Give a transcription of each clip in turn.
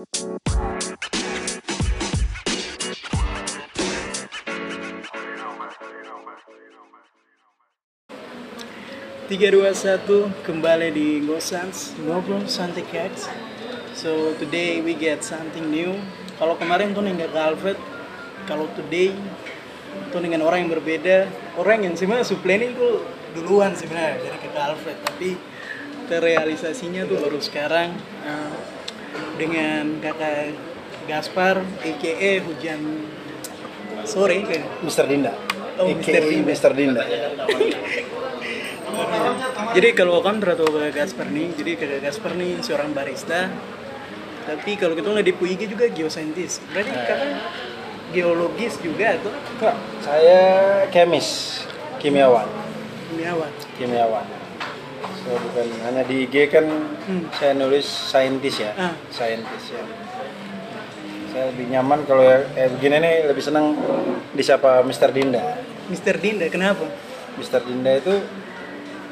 Tiga dua satu kembali di Gosans ngobrol santai cats. So today we get something new. Kalau kemarin tuh nggak ke Alfred, kalau today tuh dengan orang yang berbeda, orang yang sebenarnya supply itu duluan sebenarnya dari ke Alfred, tapi terrealisasinya tuh baru sekarang uh, dengan kakak Gaspar, aka hujan sore kan. Mr. Dinda. Oh, Mr. Dinda. Mr. Dinda. Jadi kalau kan ternyata kakak Gaspar nih, jadi kakak Gaspar nih seorang barista. Tapi kalau kita nggak di PUIG juga geosaintis. Berarti kakak geologis juga atau Enggak, saya kemis, kimiawan, kimiawan? kimiawan. So bukan hanya di IG kan Hmm. saya nulis saintis ya, Ah. saintis ya. Saya lebih nyaman kalau ya, kayak begini nih lebih senang disapa Mr. Dinda. Mr. Dinda, kenapa? Mr. Dinda itu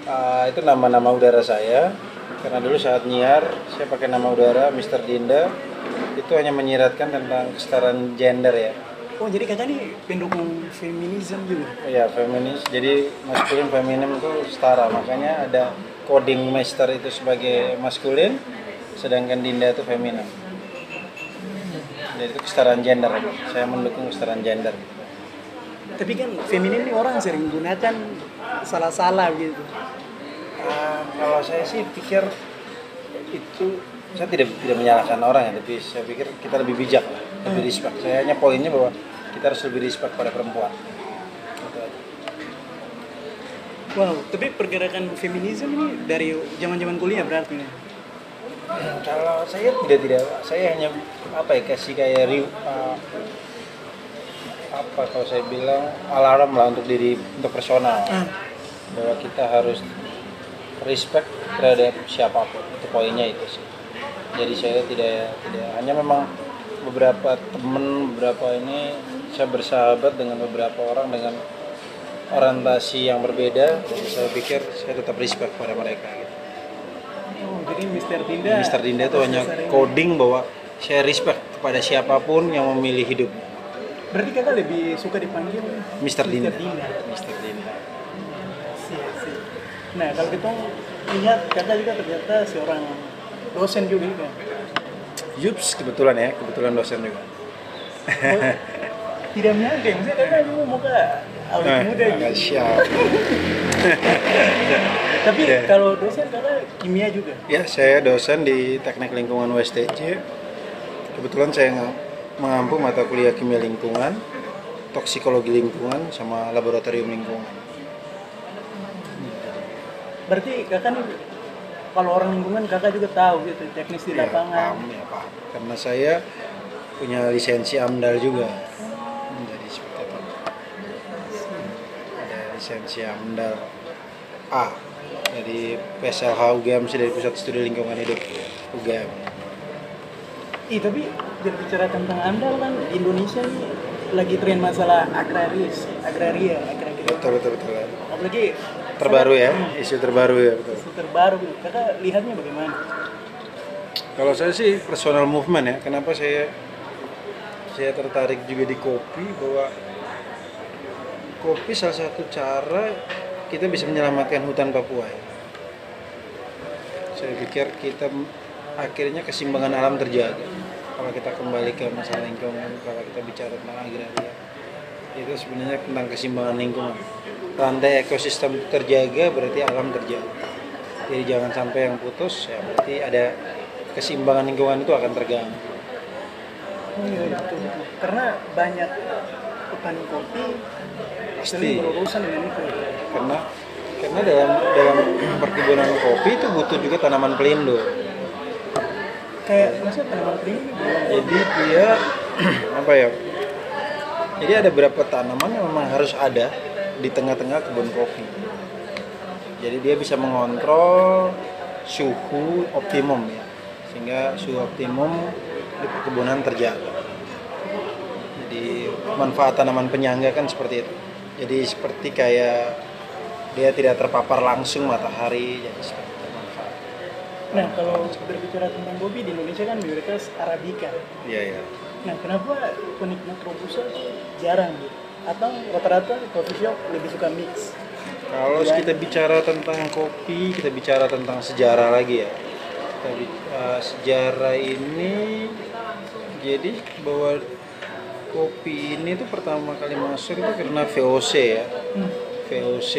uh, itu nama-nama udara saya karena dulu saat nyiar saya pakai nama udara Mr. Dinda itu hanya menyiratkan tentang kesetaraan gender ya Oh jadi kakak nih pendukung feminisme juga? ya feminis jadi maskulin feminim itu setara makanya ada coding master itu sebagai maskulin sedangkan Dinda itu feminin jadi itu kesetaraan gender saya mendukung kesetaraan gender Tapi kan feminim nih orang sering gunakan salah-salah gitu. Ah, kalau saya sih pikir itu saya tidak tidak menyalahkan orang ya, tapi saya pikir kita lebih bijak lah, lebih respect. Saya hanya poinnya bahwa kita harus lebih respect pada perempuan. Gitu aja. Wow, tapi pergerakan feminisme ini dari zaman-zaman kuliah berarti nih. Hmm, Kalau saya tidak tidak, saya hanya apa ya kasih kayak ah, apa kalau saya bilang alarm lah untuk diri untuk personal. Ah, bahwa kita harus respect terhadap siapa pun. Itu poinnya itu sih. Jadi saya tidak tidak. Hanya memang beberapa temen beberapa ini saya bersahabat dengan beberapa orang dengan orientasi yang berbeda saya pikir saya tetap respect pada mereka gitu. oh, jadi Mr. Dinda. Mr. Dinda itu hanya dasar ini. coding bahwa saya respect kepada siapa pun yang memilih hidup Berarti kakak lebih suka dipanggil Mr. Dinda Dinda. Mr. Dinda Sip, sip. Nah, kalau kita lihat kakak juga ternyata seorang dosen juga kan. Yups kebetulan ya kebetulan dosen juga Oh, tidak menyangka, maksudnya kakak juga muka awet Eh, muda gitu. siap Tapi Ya. kalau dosen kakak kimia juga. Ya, saya dosen di Teknik Lingkungan USTJ. Kebetulan saya mengampu mata kuliah kimia lingkungan, toksikologi lingkungan, sama laboratorium lingkungan. Berarti kakak nih kalau orang lingkungan kakak juga tahu gitu teknis di Ya, lapangan. paham, ya, paham. Karena saya punya lisensi AMDAL juga. Jadi seperti itu. Ada lisensi AMDAL A dari PSLH UGM sih dari Pusat Studi Lingkungan Hidup UGM. Ih, tapi berbicara tentang andal kan di Indonesia nih lagi tren masalah agraris, agraria, agraria. Betul betul betul. Apalagi Terbaru ya, Hmm, isu terbaru ya betul. isu terbaru. Kakak lihatnya bagaimana? Kalau saya sih personal movement ya. Kenapa saya saya tertarik juga di kopi bahwa kopi salah satu cara kita bisa menyelamatkan hutan Papua. Ya. Saya pikir kita akhirnya keseimbangan alam terjaga. Kalau kita kembali ke masalah lingkungan, kalau kita bicara tentang agraria, itu sebenarnya tentang keseimbangan lingkungan. Rantai ekosistem terjaga berarti alam terjaga. Jadi jangan sampai yang putus, ya berarti ada keseimbangan lingkungan itu akan terganggu. Betul. Karena banyak petani kopi Pasti. sering berurusan dengan itu. Karena karena dalam dalam perkebunan kopi itu butuh juga tanaman pelindung. Kayak maksudnya tanaman pelindung. Jadi dia apa ya? Jadi ada beberapa tanaman yang memang harus ada di tengah-tengah kebun kopi. Jadi dia bisa mengontrol suhu optimum ya, sehingga suhu optimum di perkebunan terjaga. Jadi manfaat tanaman penyangga kan seperti itu. Jadi seperti kayak dia tidak terpapar langsung matahari, jadi seperti itu manfaat. Nah, kalau berbicara tentang kopi di Indonesia kan mayoritas Arabica. Iya ya. Nah, kenapa penikmat Robusta jarang gitu? Atau rata-rata coffee shop lebih suka mix? Kalau Iya. kita bicara tentang kopi, kita bicara tentang sejarah lagi ya. Kita eh, sejarah ini jadi bahwa kopi ini tuh pertama kali masuk itu karena VOC ya. Hmm. VOC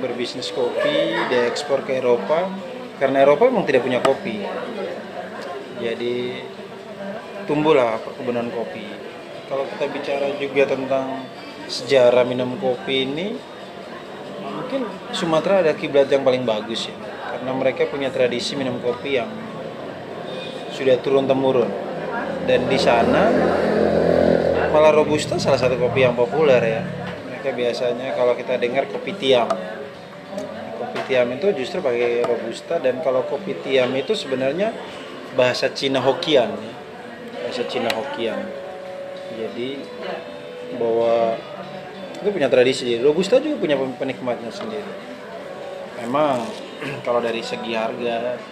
berbisnis kopi, diekspor ke Eropa karena Eropa memang tidak punya kopi. Jadi tumbuhlah perkebunan kopi. Kalau kita bicara juga tentang sejarah minum kopi ini, mungkin Sumatera ada kiblat yang paling bagus ya, karena mereka punya tradisi minum kopi yang sudah turun temurun. Dan di sana malah robusta salah satu kopi yang populer ya. Mereka biasanya kalau kita dengar kopi tiam. Kopi tiam itu justru pakai robusta dan kalau kopi tiam itu sebenarnya bahasa Cina Hokian ya. Bahasa Cina Hokian. Jadi bahwa itu punya tradisi. Robusta juga punya penikmatnya sendiri. Memang kalau dari segi harga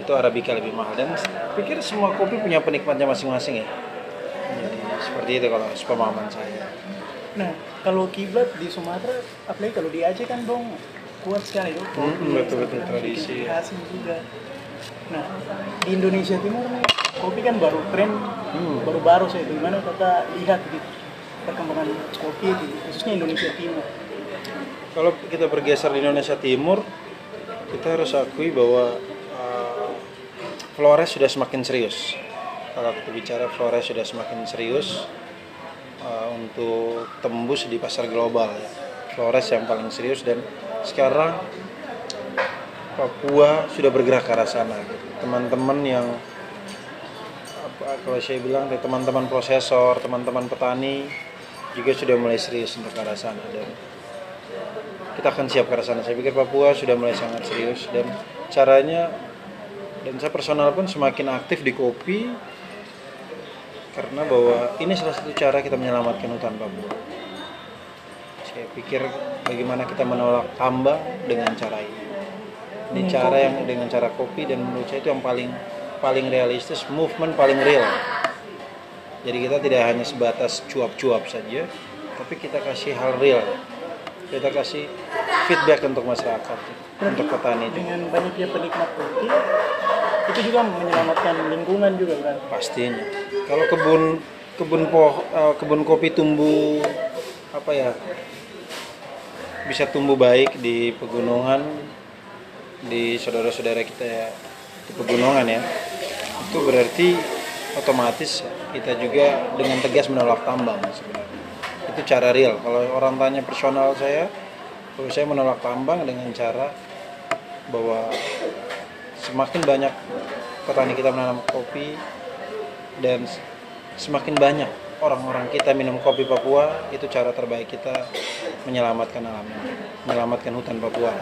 itu Arabica lebih mahal dan pikir semua kopi punya penikmatnya masing-masing ya. Seperti itu kalau sepemahaman saya. Nah, kalau kiblat di Sumatera, apalagi kalau di Aceh kan dong kuat sekali tuh. Hmm, betul-betul sampai tradisi, khas juga. Nah, di Indonesia Timur nih, kopi kan baru tren, Hmm. baru-baru saya itu. Gimana kakak lihat gitu perkembangan kopi di khususnya Indonesia Timur. Kalau kita bergeser di Indonesia Timur, kita harus akui bahwa uh, Flores sudah semakin serius. Kalau kita bicara Flores sudah semakin serius uh, untuk tembus di pasar global. ya. Flores yang paling serius dan sekarang Papua sudah bergerak ke arah sana. Teman-teman yang apa, kalau saya bilang teman-teman prosesor, teman-teman petani juga sudah mulai serius untuk ke arah sana dan kita akan siap ke arah sana. Saya pikir Papua sudah mulai sangat serius dan caranya dan saya personal pun semakin aktif di kopi karena bahwa ini salah satu cara kita menyelamatkan hutan Papua. Saya pikir bagaimana kita menolak tambang dengan cara ini. Ini cara yang dengan cara kopi dan menurut saya itu yang paling paling realistis, movement paling real. Jadi kita tidak hanya sebatas cuap-cuap saja, tapi kita kasih hal real. Kita kasih feedback untuk masyarakat, untuk petani. Dengan banyaknya penikmat kopi, itu juga menyelamatkan lingkungan juga kan. pastinya. Kalau kebun kebun poh eh, kebun kopi tumbuh apa ya bisa tumbuh baik di pegunungan di saudara-saudara kita ya di pegunungan ya itu berarti otomatis kita juga dengan tegas menolak tambang sebenarnya. Itu cara real. Kalau orang tanya personal saya kalau saya menolak tambang dengan cara bahwa semakin banyak petani kita menanam kopi dan semakin banyak orang-orang kita minum kopi Papua itu cara terbaik kita menyelamatkan alam menyelamatkan hutan Papua.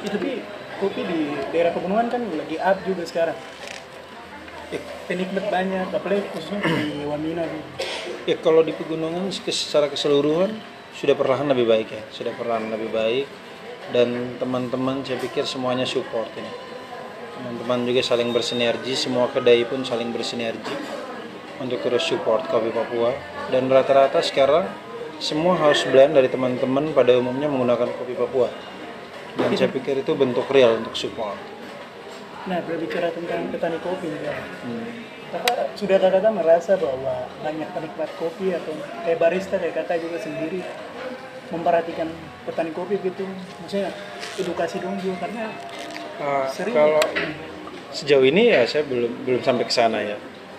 Itu tapi kopi di daerah pegunungan kan lagi up juga sekarang. Eh, Penikmat banyak, apalagi khususnya di Wamena ya kalau di pegunungan secara keseluruhan sudah perlahan lebih baik ya sudah perlahan lebih baik. Dan teman-teman saya pikir semuanya support ini teman-teman juga saling bersinergi semua kedai pun saling bersinergi untuk terus support kopi Papua dan rata-rata sekarang semua house blend dari teman-teman pada umumnya menggunakan kopi Papua dan saya pikir itu bentuk real untuk support Nah, berbicara tentang petani kopi Kak. Hmm. Kakak sudah kakak merasa bahwa banyak penikmat kopi atau kayak barista kayak kakak juga sendiri memperhatikan petani kopi gitu, maksudnya edukasi dong juga karena Sering. kalau sejauh ini ya saya belum belum sampai ke sana ya.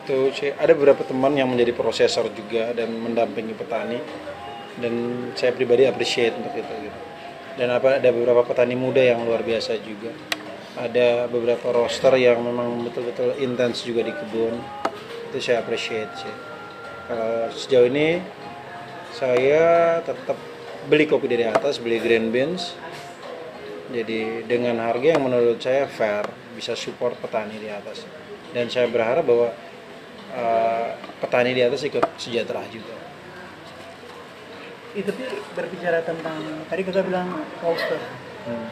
Tuh saya- ada beberapa teman yang menjadi prosesor juga dan mendampingi petani dan saya pribadi appreciate untuk itu gitu. Dan apa ada beberapa petani muda yang luar biasa juga. Ada beberapa roster yang memang betul-betul intens juga di kebun. Itu saya appreciate sih. Kalau sejauh ini saya tetap beli kopi dari atas, beli green beans, jadi dengan harga yang menurut saya fair, bisa support petani di atas. Dan saya berharap bahwa eh, petani di atas ikut sejahtera juga. itu tapi berbicara tentang tadi kakak bilang roaster Hmm.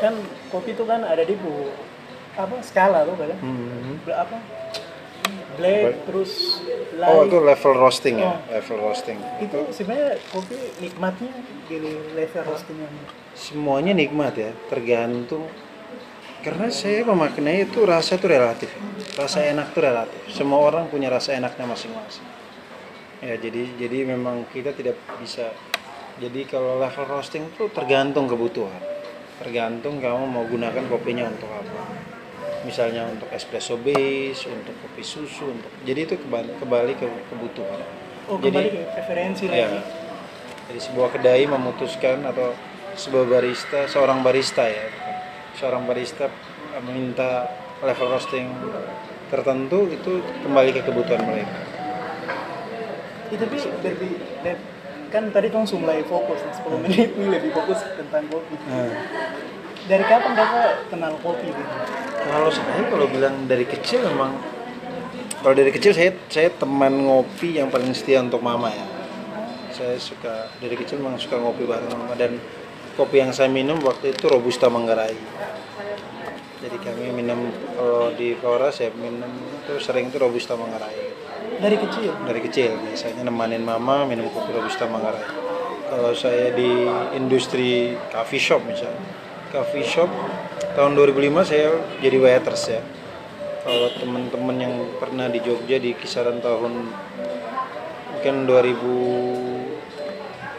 kan kopi itu kan ada di bu apa skala tuh kan Hmm. apa black Black. terus light Oh itu level roasting ya, Oh. level roasting. itu sebenarnya kopi nikmatnya di level roastingnya Semuanya nikmat ya, tergantung. Karena saya memaknai itu rasa itu relatif. Rasa enak itu relatif. Semua orang punya rasa enaknya masing-masing. Ya jadi jadi memang kita tidak bisa. Jadi kalau level roasting itu tergantung kebutuhan. Tergantung kamu mau gunakan kopinya untuk apa. Misalnya untuk espresso base, untuk kopi susu, untuk jadi itu kembali, kembali ke kebutuhan. oh Jadi- kembali ke preferensi Iya. lagi Jadi sebuah kedai memutuskan atau sebuah barista, seorang barista ya, seorang barista meminta level roasting tertentu itu kembali ke kebutuhan mereka. Ya, tapi dari, dari- kan tadi kamu mulai fokus nah, 10 menit ini lebih fokus tentang kopi. Nah, dari kapan kakak kenal kopi gitu? Kalau saya kalau bilang dari kecil memang kalau dari kecil saya saya teman ngopi yang paling setia untuk mama ya. Saya suka dari kecil memang suka ngopi bareng mama dan kopi yang saya minum waktu itu robusta manggarai. Jadi kami minum kalau di Flora saya minum itu sering itu robusta manggarai. dari kecil Dari kecil biasanya nemanin mama minum kopi robusta manggarai. Kalau saya di industri coffee shop misalnya, coffee shop tahun 2005 saya jadi waiters ya. Kalau teman-teman yang pernah di Jogja di kisaran tahun mungkin 2000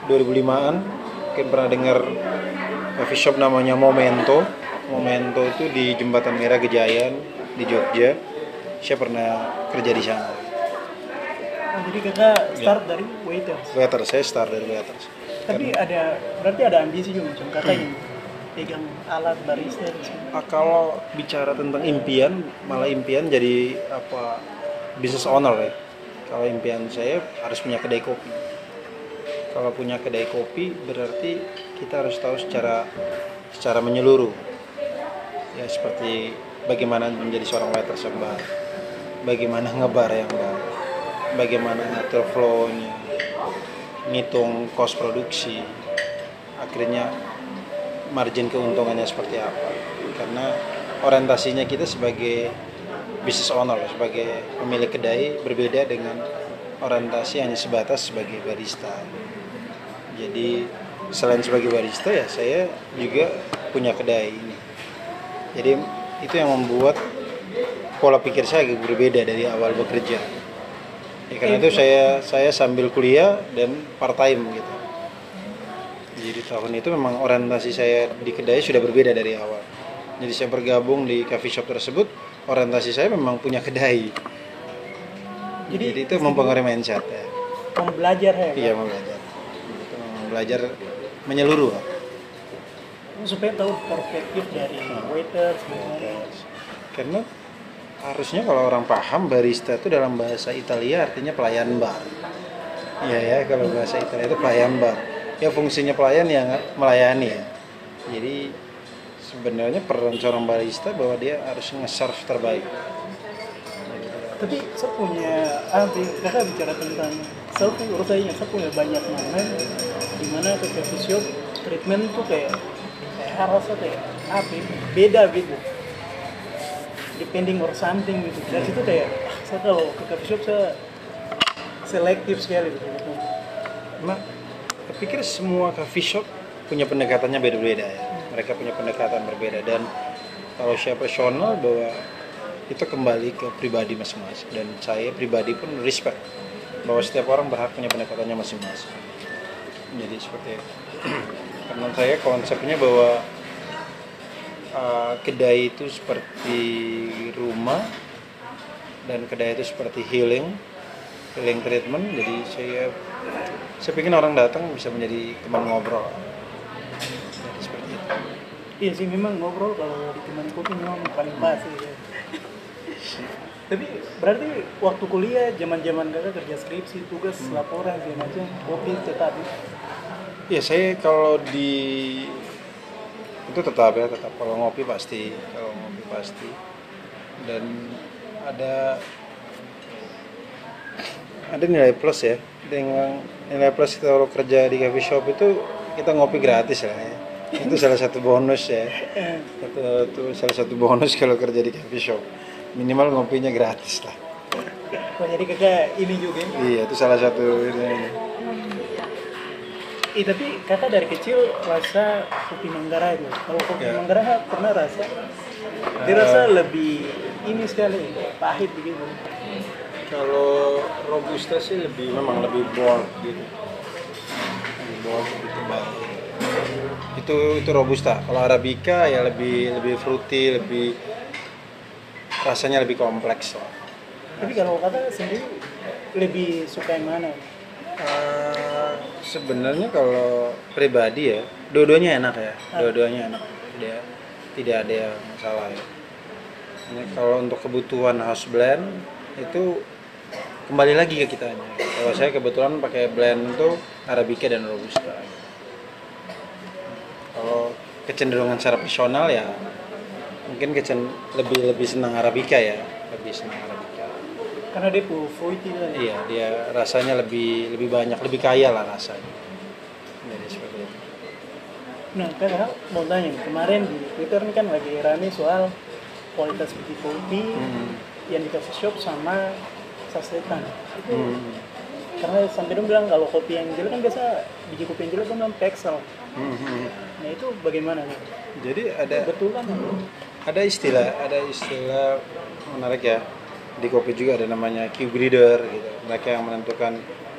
2005-an mungkin pernah dengar coffee shop namanya Momento. Momento itu di Jembatan Merah Gejayan di Jogja. Saya pernah kerja di sana. oh, jadi kakak Iya. start dari waiters Waiter, saya start dari waiter. tapi ada berarti ada ambisi juga macam kakak yang pegang alat barista. Ah, kalau bicara tentang impian, malah impian jadi apa business owner ya. Kalau impian saya harus punya kedai kopi. Kalau punya kedai kopi berarti kita harus tahu secara secara menyeluruh. Ya seperti bagaimana menjadi seorang waiter baik, bagaimana ngebar yang baik, bagaimana ngatur flow-nya, ngitung cost produksi, akhirnya margin keuntungannya seperti apa karena orientasinya kita sebagai business owner sebagai pemilik kedai berbeda dengan orientasi hanya sebatas sebagai barista jadi selain sebagai barista ya saya juga punya kedai ini jadi itu yang membuat pola pikir saya agak berbeda dari awal bekerja ya, karena itu saya saya sambil kuliah dan part time gitu jadi tahun itu memang orientasi saya di kedai sudah berbeda dari awal. Jadi saya bergabung di coffee shop tersebut, orientasi saya memang punya kedai. Jadi, Jadi, itu mempengaruhi mindset ya. kamu belajar ya Iya mau belajar. Belajar menyeluruh. Supaya tahu perspektif dari waiters gimana Karena harusnya kalau orang paham barista itu dalam bahasa Italia artinya pelayan bar. Iya ya, kalau bahasa Italia itu pelayan bar. Ya fungsinya pelayan yang melayani ya. Jadi sebenarnya peran seorang barista bahwa dia harus nge-serve terbaik. tapi saya punya apa kakak bicara tentang saya punya menurut saya saya punya banyak momen di mana ke coffee shop treatment tuh kayak saya rasa kayak apa ya, beda gitu. Depending or something gitu. Dari situ kayak ah, saya kalau ke shop saya selektif sekali gitu. Saya pikir semua coffee shop punya pendekatannya beda-beda ya. Mereka punya pendekatan berbeda. Dan kalau saya personal bahwa itu kembali ke pribadi masing-masing. Dan saya pribadi pun respect bahwa setiap orang berhak punya pendekatannya masing-masing. Jadi seperti itu. Karena saya konsepnya bahwa uh, kedai itu seperti rumah dan kedai itu seperti healing healing treatment jadi saya saya pikir orang datang bisa menjadi teman ngobrol jadi seperti itu iya sih memang ngobrol kalau di teman kopi memang paling pas gitu. Tapi berarti waktu kuliah zaman zaman kakak kerja skripsi tugas laporan segala macam kopi tetap? Ya? ya saya kalau di itu tetap ya tetap. Kalau ngopi pasti kalau ngopi pasti. Dan ada ada nilai plus ya. Dengan nilai plus kita kalau kerja di coffee shop itu kita ngopi gratis lah ya. Itu salah satu bonus ya. Itu, itu salah satu bonus kalau kerja di coffee shop minimal ngopinya gratis lah Oh, jadi kakak ini juga. ya? iya itu salah satu ini. Eh tapi kakak dari kecil rasa kopi Manggarai itu. Kalau kopi Ya. Manggarai pernah rasa? Dia rasa lebih ini sekali pahit begitu. kalau robusta sih lebih memang lebih bold gitu lebih bold lebih tebal itu itu robusta kalau arabica ya lebih lebih fruity lebih rasanya lebih kompleks. Lah Tapi kalau kakak sendiri lebih suka yang mana? Eh, sebenarnya kalau pribadi ya dua-duanya enak ya. Dua-duanya enak. Tidak tidak ada yang salah ya. Ini kalau untuk kebutuhan house blend itu kembali lagi ke kitanya. Kalau saya kebetulan pakai blend itu arabica dan robusta. Kalau kecenderungan secara personal ya mungkin kecen lebih lebih senang arabica ya lebih senang arabica Karena dia pu fruity kan. Iya, dia rasanya lebih lebih banyak, lebih kaya lah rasanya. Jadi seperti itu. Nah, kakak mau tanya, kemarin di Twitter ini kan lagi rame soal kualitas biji kopi Hmm. yang di coffee shop sama sasetan. Itu Hmm. karena sampai dong bilang kalau kopi yang jelek kan biasa biji kopi yang jelek kan bilang pexel. Hmm, hmm. Nah itu bagaimana nih? Jadi ada Betul kan? Ada istilah ada istilah menarik ya di kopi juga ada namanya Q breeder gitu. Mereka yang menentukan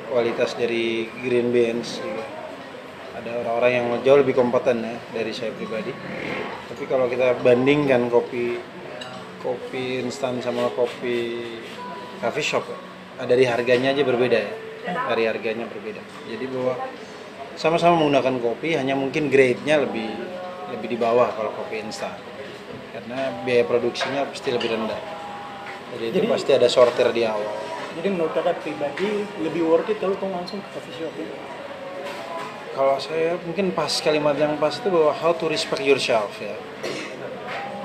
kualitas dari green beans. Gitu. Ada orang-orang yang jauh lebih kompeten ya dari saya pribadi. Tapi kalau kita bandingkan kopi kopi instan sama kopi coffee shop ya, dari harganya aja berbeda ya. Dari harganya berbeda. Jadi bahwa sama-sama menggunakan kopi hanya mungkin grade-nya lebih lebih di bawah kalau kopi instan karena biaya produksinya pasti lebih rendah jadi, itu Jadi- pasti ada sortir di awal Jadi menurut kakak pribadi lebih worth it kalau kau langsung ke coffee shop ya? kalau saya mungkin pas kalimat yang pas itu bahwa how to respect yourself ya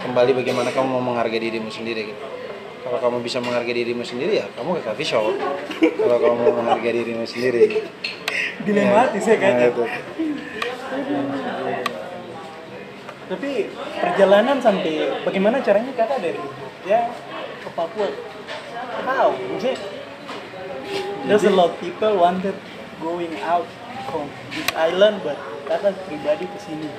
kembali bagaimana kamu mau menghargai dirimu sendiri gitu kalau kamu bisa menghargai dirimu sendiri ya kamu ke coffee shop kalau kamu mau menghargai dirimu sendiri Dilematis ya kan? Nah, itu. Tapi perjalanan sampai bagaimana caranya kakak dari Jogja ke Papua? How? Maksudnya, there's a lot of people wanted going out from this island, but kakak pribadi ke sini.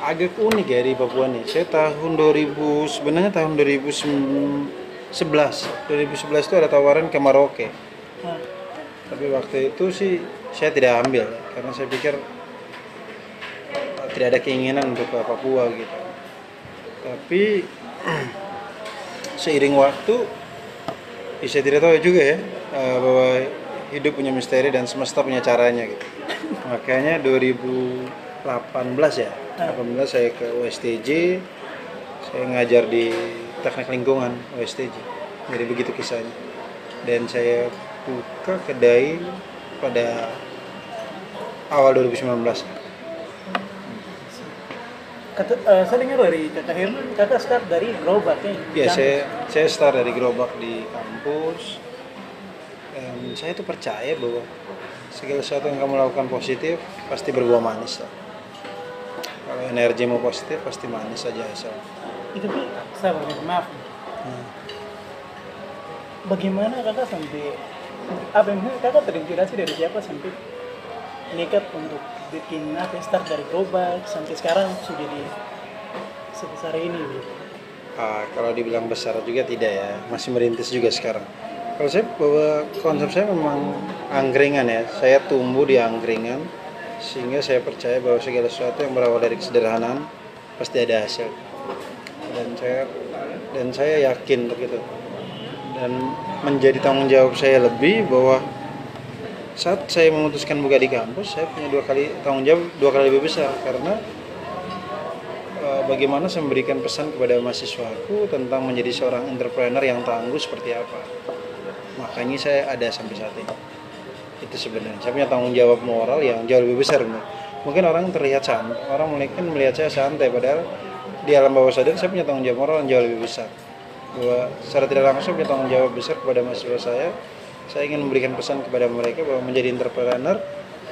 agak unik ya di Papua nih. Saya tahun 2000 sebenarnya tahun 2011 2011 itu ada tawaran ke Maroke. Tapi waktu itu sih saya tidak ambil karena saya pikir tidak ada keinginan untuk ke Papua gitu. Tapi seiring waktu saya tidak tahu juga ya eh, bahwa hidup punya misteri dan semesta punya caranya gitu. Makanya 2018 ya, 18 saya ke USTJ, saya ngajar di teknik lingkungan USTJ. Jadi begitu kisahnya. Dan saya buka kedai pada awal 2019. Eh, saya dengar dari kakak Herman, kakak start dari gerobak ya? Ya, Jam- saya saya start dari gerobak di kampus. Dan saya tuh percaya bahwa segala sesuatu yang kamu lakukan positif pasti berbuah manis. lah. Kalau energimu positif pasti manis saja asal. itu tapi saya maaf Hmm. bagaimana kakak sampai apa yang kakak terinspirasi dari siapa sampai nekat untuk bikin apa ya, start dari gerobak sampai sekarang sudah di sebesar ini. Ah, kalau dibilang besar juga tidak ya, masih merintis juga sekarang. Kalau saya bahwa konsep saya memang angkringan ya, saya tumbuh di angkringan sehingga saya percaya bahwa segala sesuatu yang berawal dari kesederhanaan pasti ada hasil. Dan saya dan saya yakin untuk itu. Dan menjadi tanggung jawab saya lebih bahwa saat saya memutuskan buka di kampus, saya punya dua kali tanggung jawab dua kali lebih besar karena eh, bagaimana saya memberikan pesan kepada mahasiswaku tentang menjadi seorang entrepreneur yang tangguh seperti apa. Makanya saya ada sampai saat ini. Itu sebenarnya. Saya punya tanggung jawab moral yang jauh lebih besar. Mungkin orang terlihat santai, orang mungkin melihat saya santai, padahal di alam bawah sadar saya punya tanggung jawab moral yang jauh lebih besar. Bahwa secara tidak langsung punya tanggung jawab besar kepada mahasiswa saya. Saya ingin memberikan pesan kepada mereka bahwa menjadi entrepreneur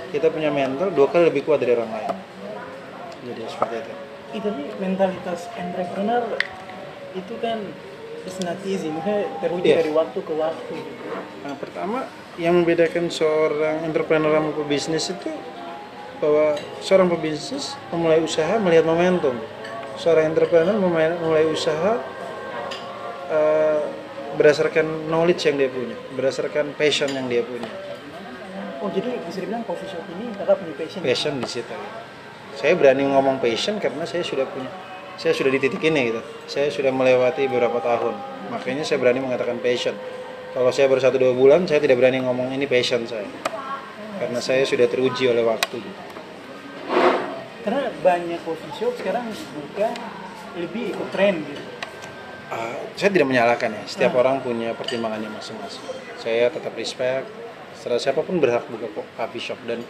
kita punya mental dua kali lebih kuat dari orang lain jadi seperti itu tapi mentalitas entrepreneur itu kan is not easy, maksudnya teruji Iya. dari waktu ke waktu gitu. Nah, pertama yang membedakan seorang entrepreneur sama pebisnis itu bahwa seorang pebisnis memulai usaha melihat momentum. Seorang entrepreneur memulai, mulai usaha eh, berdasarkan knowledge yang dia punya, berdasarkan passion yang dia punya. Oh jadi bisa dibilang coffee shop ini kakak punya passion. Passion di situ. Saya berani ngomong passion karena saya sudah punya saya sudah di titik ini gitu. Saya sudah melewati beberapa tahun. Makanya saya berani mengatakan passion. Kalau saya baru satu dua bulan, saya tidak berani ngomong ini passion saya. Karena saya sudah teruji oleh waktu. gitu. Karena banyak coffee shop sekarang buka lebih ikut tren gitu. Ah, saya tidak menyalahkan ya. Setiap Ah. orang punya pertimbangannya masing-masing. Saya tetap respect. Setelah siapa pun berhak buka coffee shop. Dan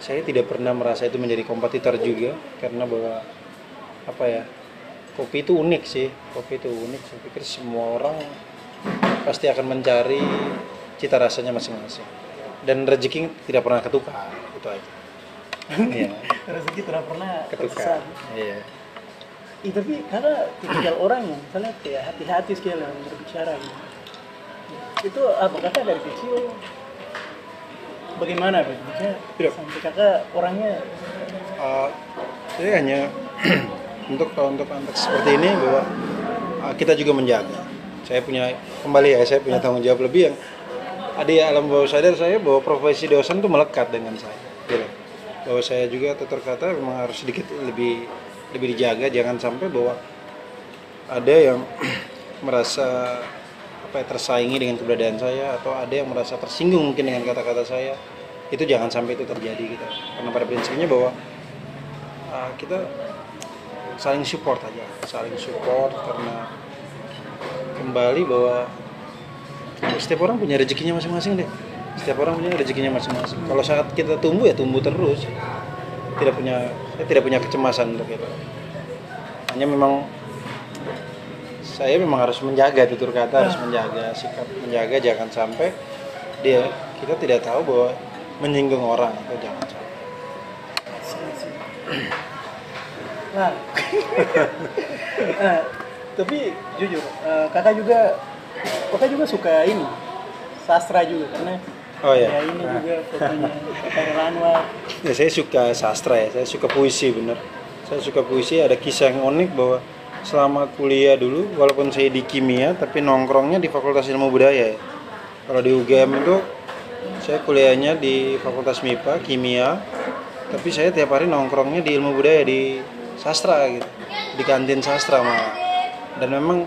saya tidak pernah merasa itu menjadi kompetitor juga. Karena bahwa apa ya kopi itu unik sih. Kopi itu unik. Saya pikir semua orang pasti akan mencari cita rasanya masing-masing. Dan rezeki tidak pernah ketukar. Itu aja. Iya. Rezeki tidak pernah ketukar. iya Ih, tapi karena tipikal orang yang misalnya kayak hati-hati sekali dalam berbicara gitu. Itu apa kakak dari kecil bagaimana? Maksudnya Tidak. sampai kakak orangnya Uh, saya hanya untuk untuk konteks seperti ini bahwa uh, kita juga menjaga. Saya punya kembali ya, saya punya tanggung jawab lebih yang ada ya alam bawah sadar saya bahwa profesi dosen itu melekat dengan saya. Gitu. Bahwa saya juga tutur kata memang harus sedikit lebih lebih dijaga, jangan sampai bahwa ada yang merasa apa ya, tersaingi dengan keberadaan saya atau ada yang merasa tersinggung mungkin dengan kata-kata saya. Itu jangan sampai itu terjadi gitu. Karena pada prinsipnya bahwa uh, kita saling support aja saling support karena kembali bahwa setiap orang punya rezekinya masing-masing deh setiap orang punya rezekinya masing-masing. Kalau saat kita tumbuh ya tumbuh terus tidak punya saya tidak punya kecemasan untuk itu. Hanya memang saya memang harus menjaga tutur kata harus menjaga sikap menjaga jangan sampai dia kita tidak tahu bahwa menyinggung orang itu jangan sampai. Nah, Nah, tapi jujur, eh, kakak juga, kakak juga suka ini sastra juga karena Oh, iya. ya ini Nah. juga fotonya Anwar. Ya, saya suka sastra ya, saya suka puisi bener. Saya suka puisi, ada kisah yang unik bahwa selama kuliah dulu, walaupun saya di kimia, tapi nongkrongnya di Fakultas Ilmu Budaya ya. Kalau di UGM itu, saya kuliahnya di Fakultas MIPA, kimia, tapi saya tiap hari nongkrongnya di Ilmu Budaya, di sastra gitu, di kantin sastra malah. Dan memang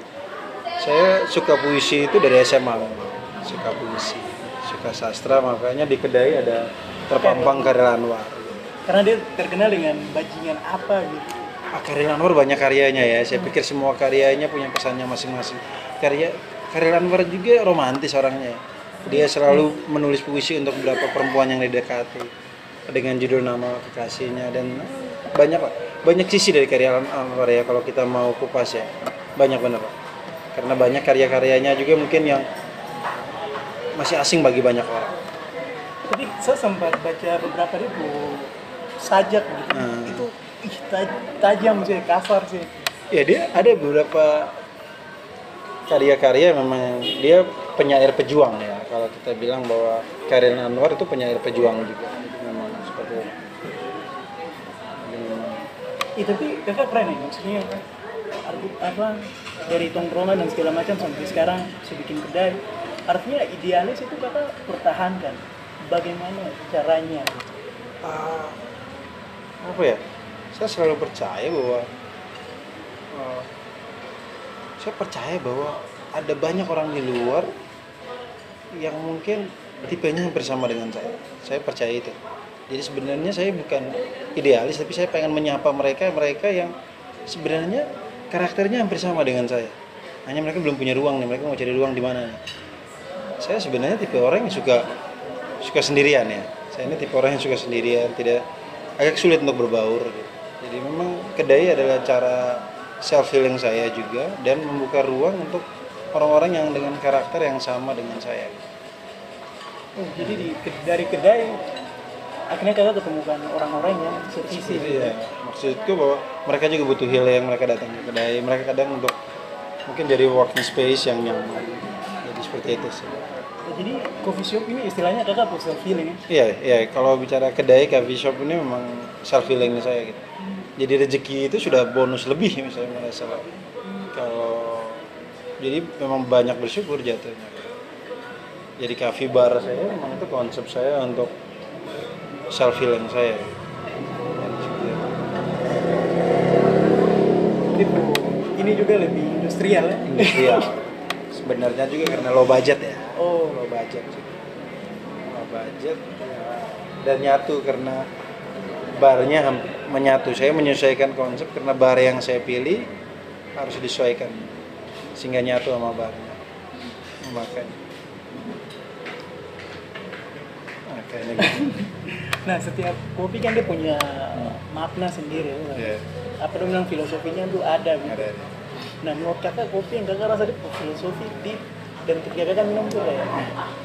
saya suka puisi itu dari SMA memang. suka puisi, suka sastra, makanya di kedai ada terpampang Karel Anwar. Karena dia terkenal dengan bajingan apa gitu. Ah, Karel Anwar banyak karyanya ya. Saya pikir semua karyanya punya pesannya masing-masing. Karya Karel Anwar juga romantis orangnya. Dia selalu menulis puisi untuk beberapa perempuan yang didekati dengan judul nama kekasihnya dan banyak lah. Banyak sisi dari karya Anwar ya kalau kita mau kupas ya. Banyak benar Pak. Karena banyak karya-karyanya juga mungkin yang masih asing bagi banyak orang. Tapi saya sempat baca beberapa dia bu sajak gitu. Hmm. Itu ih, taj- tajam sih, kasar sih. Ya dia ada beberapa karya-karya memang dia penyair pejuang ya. Kalau kita bilang bahwa Karel Anwar itu penyair pejuang juga. Memang seperti itu. Jadi Ih, tapi kakak keren ya maksudnya apa dari tongkrongan dan segala macam sampai sekarang saya bikin kedai artinya idealis itu kakak pertahankan bagaimana caranya ah, apa ya? Saya selalu percaya bahwa eh, saya percaya bahwa ada banyak orang di luar yang mungkin tipenya hampir sama dengan saya. Saya percaya itu. Jadi sebenarnya saya bukan idealis, tapi saya pengen menyapa mereka, mereka yang sebenarnya karakternya hampir sama dengan saya. Hanya mereka belum punya ruang nih, mereka mau cari ruang di mana nih. Saya sebenarnya tipe orang yang suka suka sendirian ya. Saya ini tipe orang yang suka sendirian, tidak agak sulit untuk berbaur. gitu. Jadi memang kedai adalah cara self healing saya juga dan membuka ruang untuk orang-orang yang dengan karakter yang sama dengan saya. oh, jadi di, dari kedai akhirnya kakak ketemukan orang-orang yang sevisi Iya, maksudku bahwa mereka juga butuh healing, mereka datang ke kedai, mereka kadang untuk mungkin jadi working space yang nyaman. Jadi seperti itu sih. Jadi coffee shop ini istilahnya kakak personal feeling ya Iya, iya. Kalau bicara kedai, coffee shop ini memang self healing saya gitu. Jadi rezeki itu sudah bonus lebih misalnya merasa kalau jadi memang banyak bersyukur jatuhnya. Jadi coffee bar saya memang itu konsep saya untuk self healing saya. Ini juga lebih industrial ya Industrial. Sebenarnya juga karena low budget ya. Oh low budget. Low budget ya. dan nyatu karena barnya menyatu. Saya menyesuaikan konsep karena bar yang saya pilih harus disesuaikan sehingga nyatu sama barnya. Makanya. Makanya gitu. nah setiap kopi kan dia punya makna sendiri ya. Iya. apa dia bilang filosofinya tuh ada gitu. Ada. nah menurut kakak kopi yang kakak rasa dia filosofi deep dan ketika kakak minum tuh kayak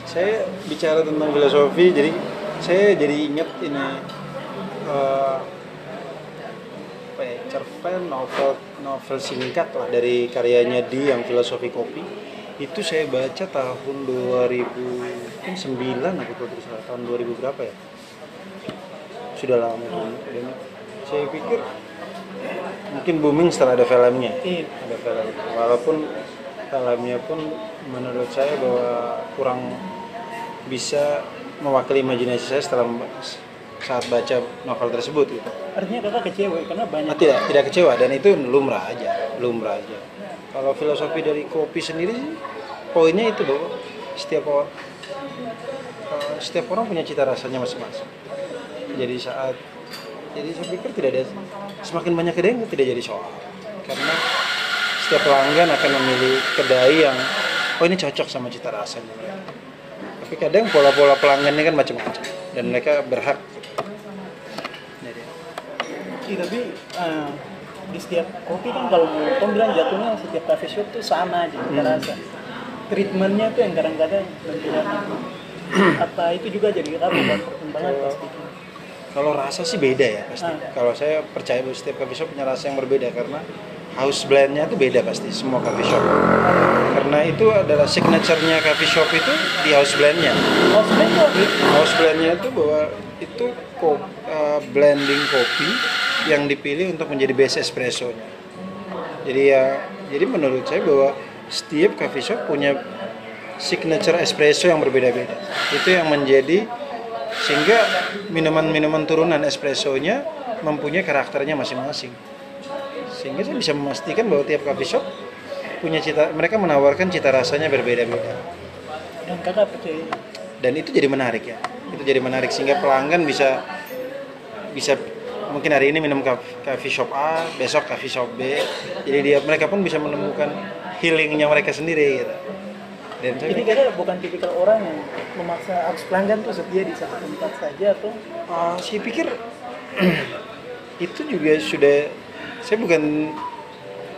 Saya bicara tentang filosofi, jadi saya jadi ingat ini eh, apa ya, cerpen novel novel singkat lah dari karyanya di yang filosofi kopi. Itu saya baca tahun 2009 aku kalau tidak salah tahun 2000 berapa ya? Sudah lama dan saya pikir mungkin booming setelah ada filmnya. Iya. ada film. Walaupun filmnya pun menurut saya bahwa kurang bisa mewakili imajinasi saya setelah saat baca novel tersebut gitu. artinya kakak kecewa karena banyak Nah, tidak tidak kecewa dan itu lumrah aja, lumrah aja. Kalau filosofi dari kopi sendiri poinnya itu bahwa setiap orang eh, setiap orang punya cita rasanya masing-masing. Jadi saat jadi saya pikir tidak ada semakin banyak kedai yang tidak jadi soal karena setiap pelanggan akan memilih kedai yang oh ini cocok sama cita rasanya mereka. Tapi kadang pola-pola pelanggannya kan macam-macam dan mereka berhak. Jadi, Iya, tapi eh, di setiap kopi kan kalau kamu bilang jatuhnya setiap coffee shop tuh sama aja kita Hmm. rasa treatmentnya tuh yang kadang-kadang membedakan apa itu juga jadi apa buat pertimbangan pas bikin Kalau rasa sih beda ya pasti. Ah. Kalau saya percaya bahwa setiap coffee shop punya rasa yang berbeda karena house blendnya itu beda pasti semua coffee shop. Karena itu adalah signaturenya coffee shop itu di house blendnya. tuh ada House blendnya itu bahwa itu ko- uh, blending kopi yang dipilih untuk menjadi base espressonya. Jadi ya, jadi menurut saya bahwa setiap coffee shop punya signature espresso yang berbeda-beda. Itu yang menjadi sehingga minuman-minuman turunan espressonya mempunyai karakternya masing-masing. Sehingga saya bisa memastikan bahwa tiap coffee shop punya cita mereka menawarkan cita rasanya berbeda-beda dan kakak percaya? Dan itu jadi menarik ya. Itu jadi menarik sehingga pelanggan bisa bisa mungkin hari ini minum coffee shop A besok coffee shop B. Jadi dia mereka pun bisa menemukan healingnya mereka sendiri gitu. Dan saya jadi bukan tipikal orang yang memaksa harus pelanggan tuh setia di satu tempat saja atau? Ah, saya pikir itu juga sudah saya bukan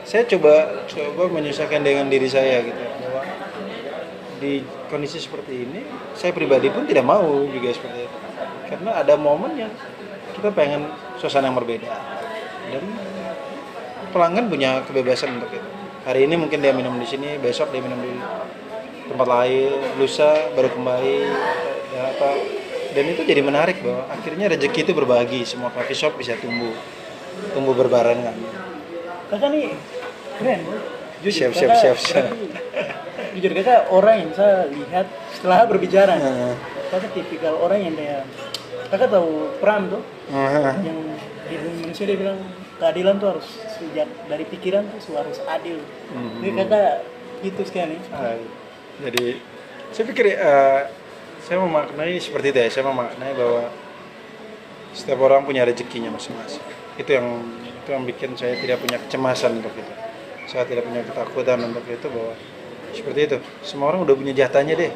saya coba coba menyesuaikan dengan diri saya gitu. Bahwa di kondisi seperti ini saya pribadi pun tidak mau juga seperti itu. Karena ada momen yang kita pengen suasana yang berbeda. Dan pelanggan punya kebebasan untuk itu. Hari ini mungkin dia minum di sini besok dia minum di tempat lain lusa baru kembali ya apa. Dan itu jadi menarik bahwa akhirnya rezeki itu berbagi semua coffee shop bisa tumbuh tumbuh berbarengan. Kakak nih keren. Bro. jujur Siap, siap, kakak- siap, siap. jujur kakak orang yang saya lihat setelah berbicara Nah, kakak tipikal orang yang kayak kakak tahu Pram tuh. Nah, yang di Indonesia dia bilang keadilan tuh harus sejak dari pikiran tuh harus adil. Mhm. jadi kakak gitu sekali. Ah, jadi saya pikir eh, saya memaknai seperti itu ya. Saya memaknai bahwa setiap orang punya rezekinya masing-masing itu yang itu yang bikin saya tidak punya kecemasan untuk itu. Saya tidak punya ketakutan untuk itu bahwa seperti itu. Semua orang udah punya jatahnya deh.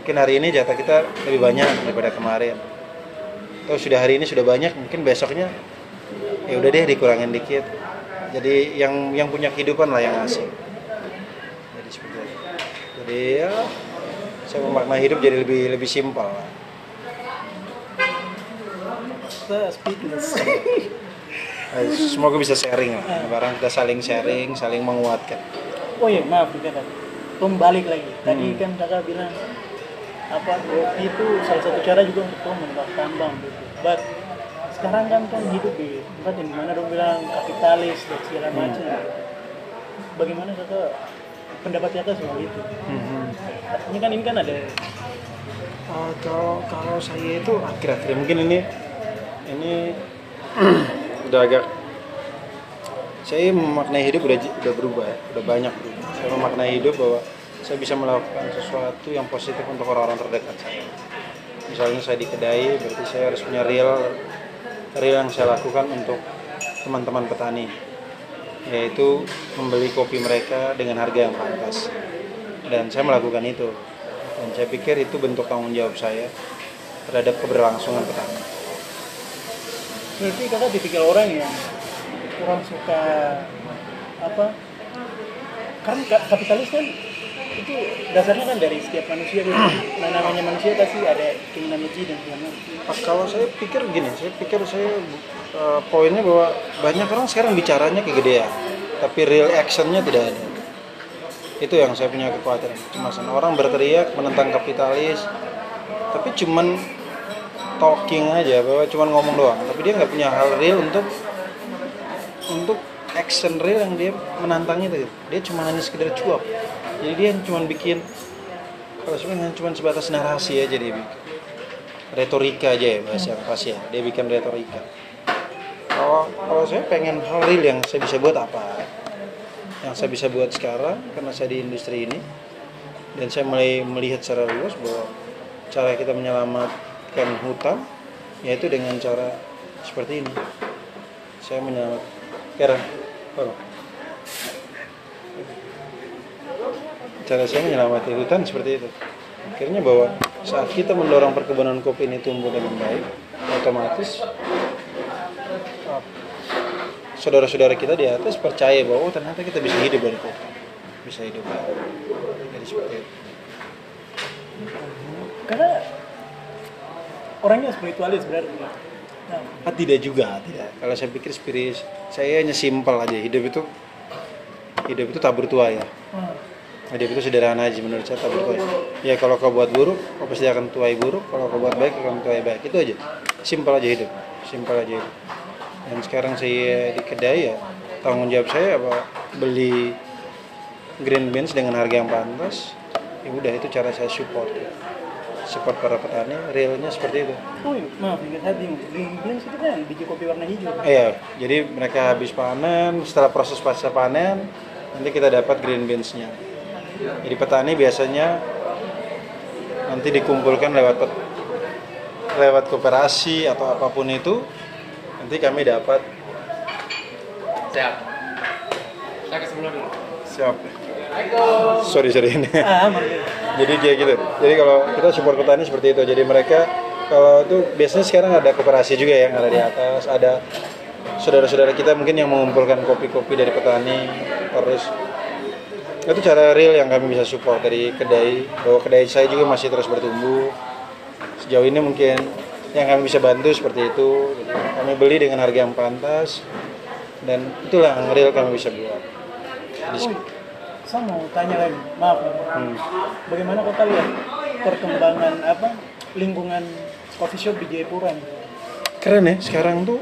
Mungkin hari ini jatah kita lebih banyak daripada kemarin. Atau sudah hari ini sudah banyak mungkin besoknya ya udah deh dikurangin dikit. Jadi yang yang punya kehidupan lah yang ngasih jadi seperti itu. Jadi ya saya memaknai hidup jadi lebih lebih simpel lah kita speechless Eh, semoga bisa sharing lah. Barang kita saling sharing saling menguatkan. Oh iya maaf kakak Tom balik lagi. Tadi Hmm. kan kakak bilang apa kopi itu salah satu cara juga untuk mendapat tambang gitu. But sekarang kan kan hidup di tempat yang di mana dong bilang kapitalis dan segala Hmm. macam. Bagaimana kakak pendapat kakak soal itu? Artinya kan ini kan ada Eh, kalau kalau saya itu akhir-akhir mungkin ini ini udah agak saya memaknai hidup udah udah berubah ya, udah banyak berubah. Saya memaknai hidup bahwa saya bisa melakukan sesuatu yang positif untuk orang-orang terdekat saya. Misalnya saya di kedai, berarti saya harus punya real real yang saya lakukan untuk teman-teman petani, yaitu membeli kopi mereka dengan harga yang pantas. Dan saya melakukan itu. Dan saya pikir itu bentuk tanggung jawab saya terhadap keberlangsungan petani. Berarti kakak tipikal orang yang kurang suka apa kan ka- kapitalis kan itu dasarnya kan dari setiap manusia gitu. nah namanya manusia pasti ada keinginan lebih dan segala Kalau saya pikir gini, saya pikir saya eh, poinnya bahwa banyak orang sekarang bicaranya kegedean, tapi real actionnya tidak ada. Itu yang saya punya kekhawatiran. Kecemasan orang berteriak menentang kapitalis, tapi cuman talking aja, bahwa cuman ngomong doang, tapi dia nggak punya hal real untuk untuk action real yang dia menantang itu. Dia cuma hanya sekedar cuap. Jadi dia cuma bikin kalau sebenarnya cuma sebatas narasi aja dia bikin. Retorika aja ya bahasa yang pas ya. Dia bikin retorika. Kalau kalau saya pengen hal real yang saya bisa buat apa? Yang saya bisa buat sekarang karena saya di industri ini dan saya mulai melihat secara luas bahwa cara kita menyelamatkan hutan yaitu dengan cara seperti ini. Saya menyelamatkan tolong. cara saya menyelamati hutan seperti itu. Akhirnya bahwa saat kita mendorong perkebunan kopi ini tumbuh dengan baik otomatis saudara-saudara kita di atas percaya bahwa oh, ternyata kita bisa hidup dari kopi. Bisa hidup jadi seperti itu. Karena orangnya spiritualis berarti nah, Ah, tidak juga tidak. Kalau saya pikir spirit saya hanya simpel aja. Hidup itu hidup itu tabur tua ya. Hmm. hidup itu sederhana aja menurut saya tabur tua. Ya kalau kau buat buruk kau pasti akan tuai buruk. Kalau kau buat baik kau akan tuai baik. Itu aja. Simpel aja hidup. Simpel aja hidup. Dan sekarang saya di kedai ya tanggung jawab saya apa beli green beans dengan harga yang pantas. Ya udah itu cara saya support support para petani realnya seperti itu oh iya, maaf ingat green beans itu kan biji kopi warna hijau Iya, jadi mereka habis panen, setelah proses pasca panen, nanti kita dapat green beans-nya. Jadi petani biasanya nanti dikumpulkan lewat lewat koperasi atau apa pun itu, nanti kami dapat Siap. Saya ke sebelah dulu. siap. Sorry sorry. Ini. ah gitu. jadi kayak gitu. Jadi kalau kita support petani seperti itu. Jadi mereka kalau itu biasanya sekarang ada koperasi juga yang ada di atas, ada saudara-saudara kita mungkin yang mengumpulkan kopi-kopi dari petani terus itu cara real yang kami bisa support. Dari kedai bahwa kedai saya juga masih terus bertumbuh. Sejauh ini mungkin yang kami bisa bantu seperti itu. Jadi, kami beli dengan harga yang pantas. Dan itulah yang real kami bisa buat. Oh, saya mau tanya lagi maaf ya. hmm. bagaimana kota lihat perkembangan apa lingkungan coffee shop di Jayapura nih? keren ya sekarang tuh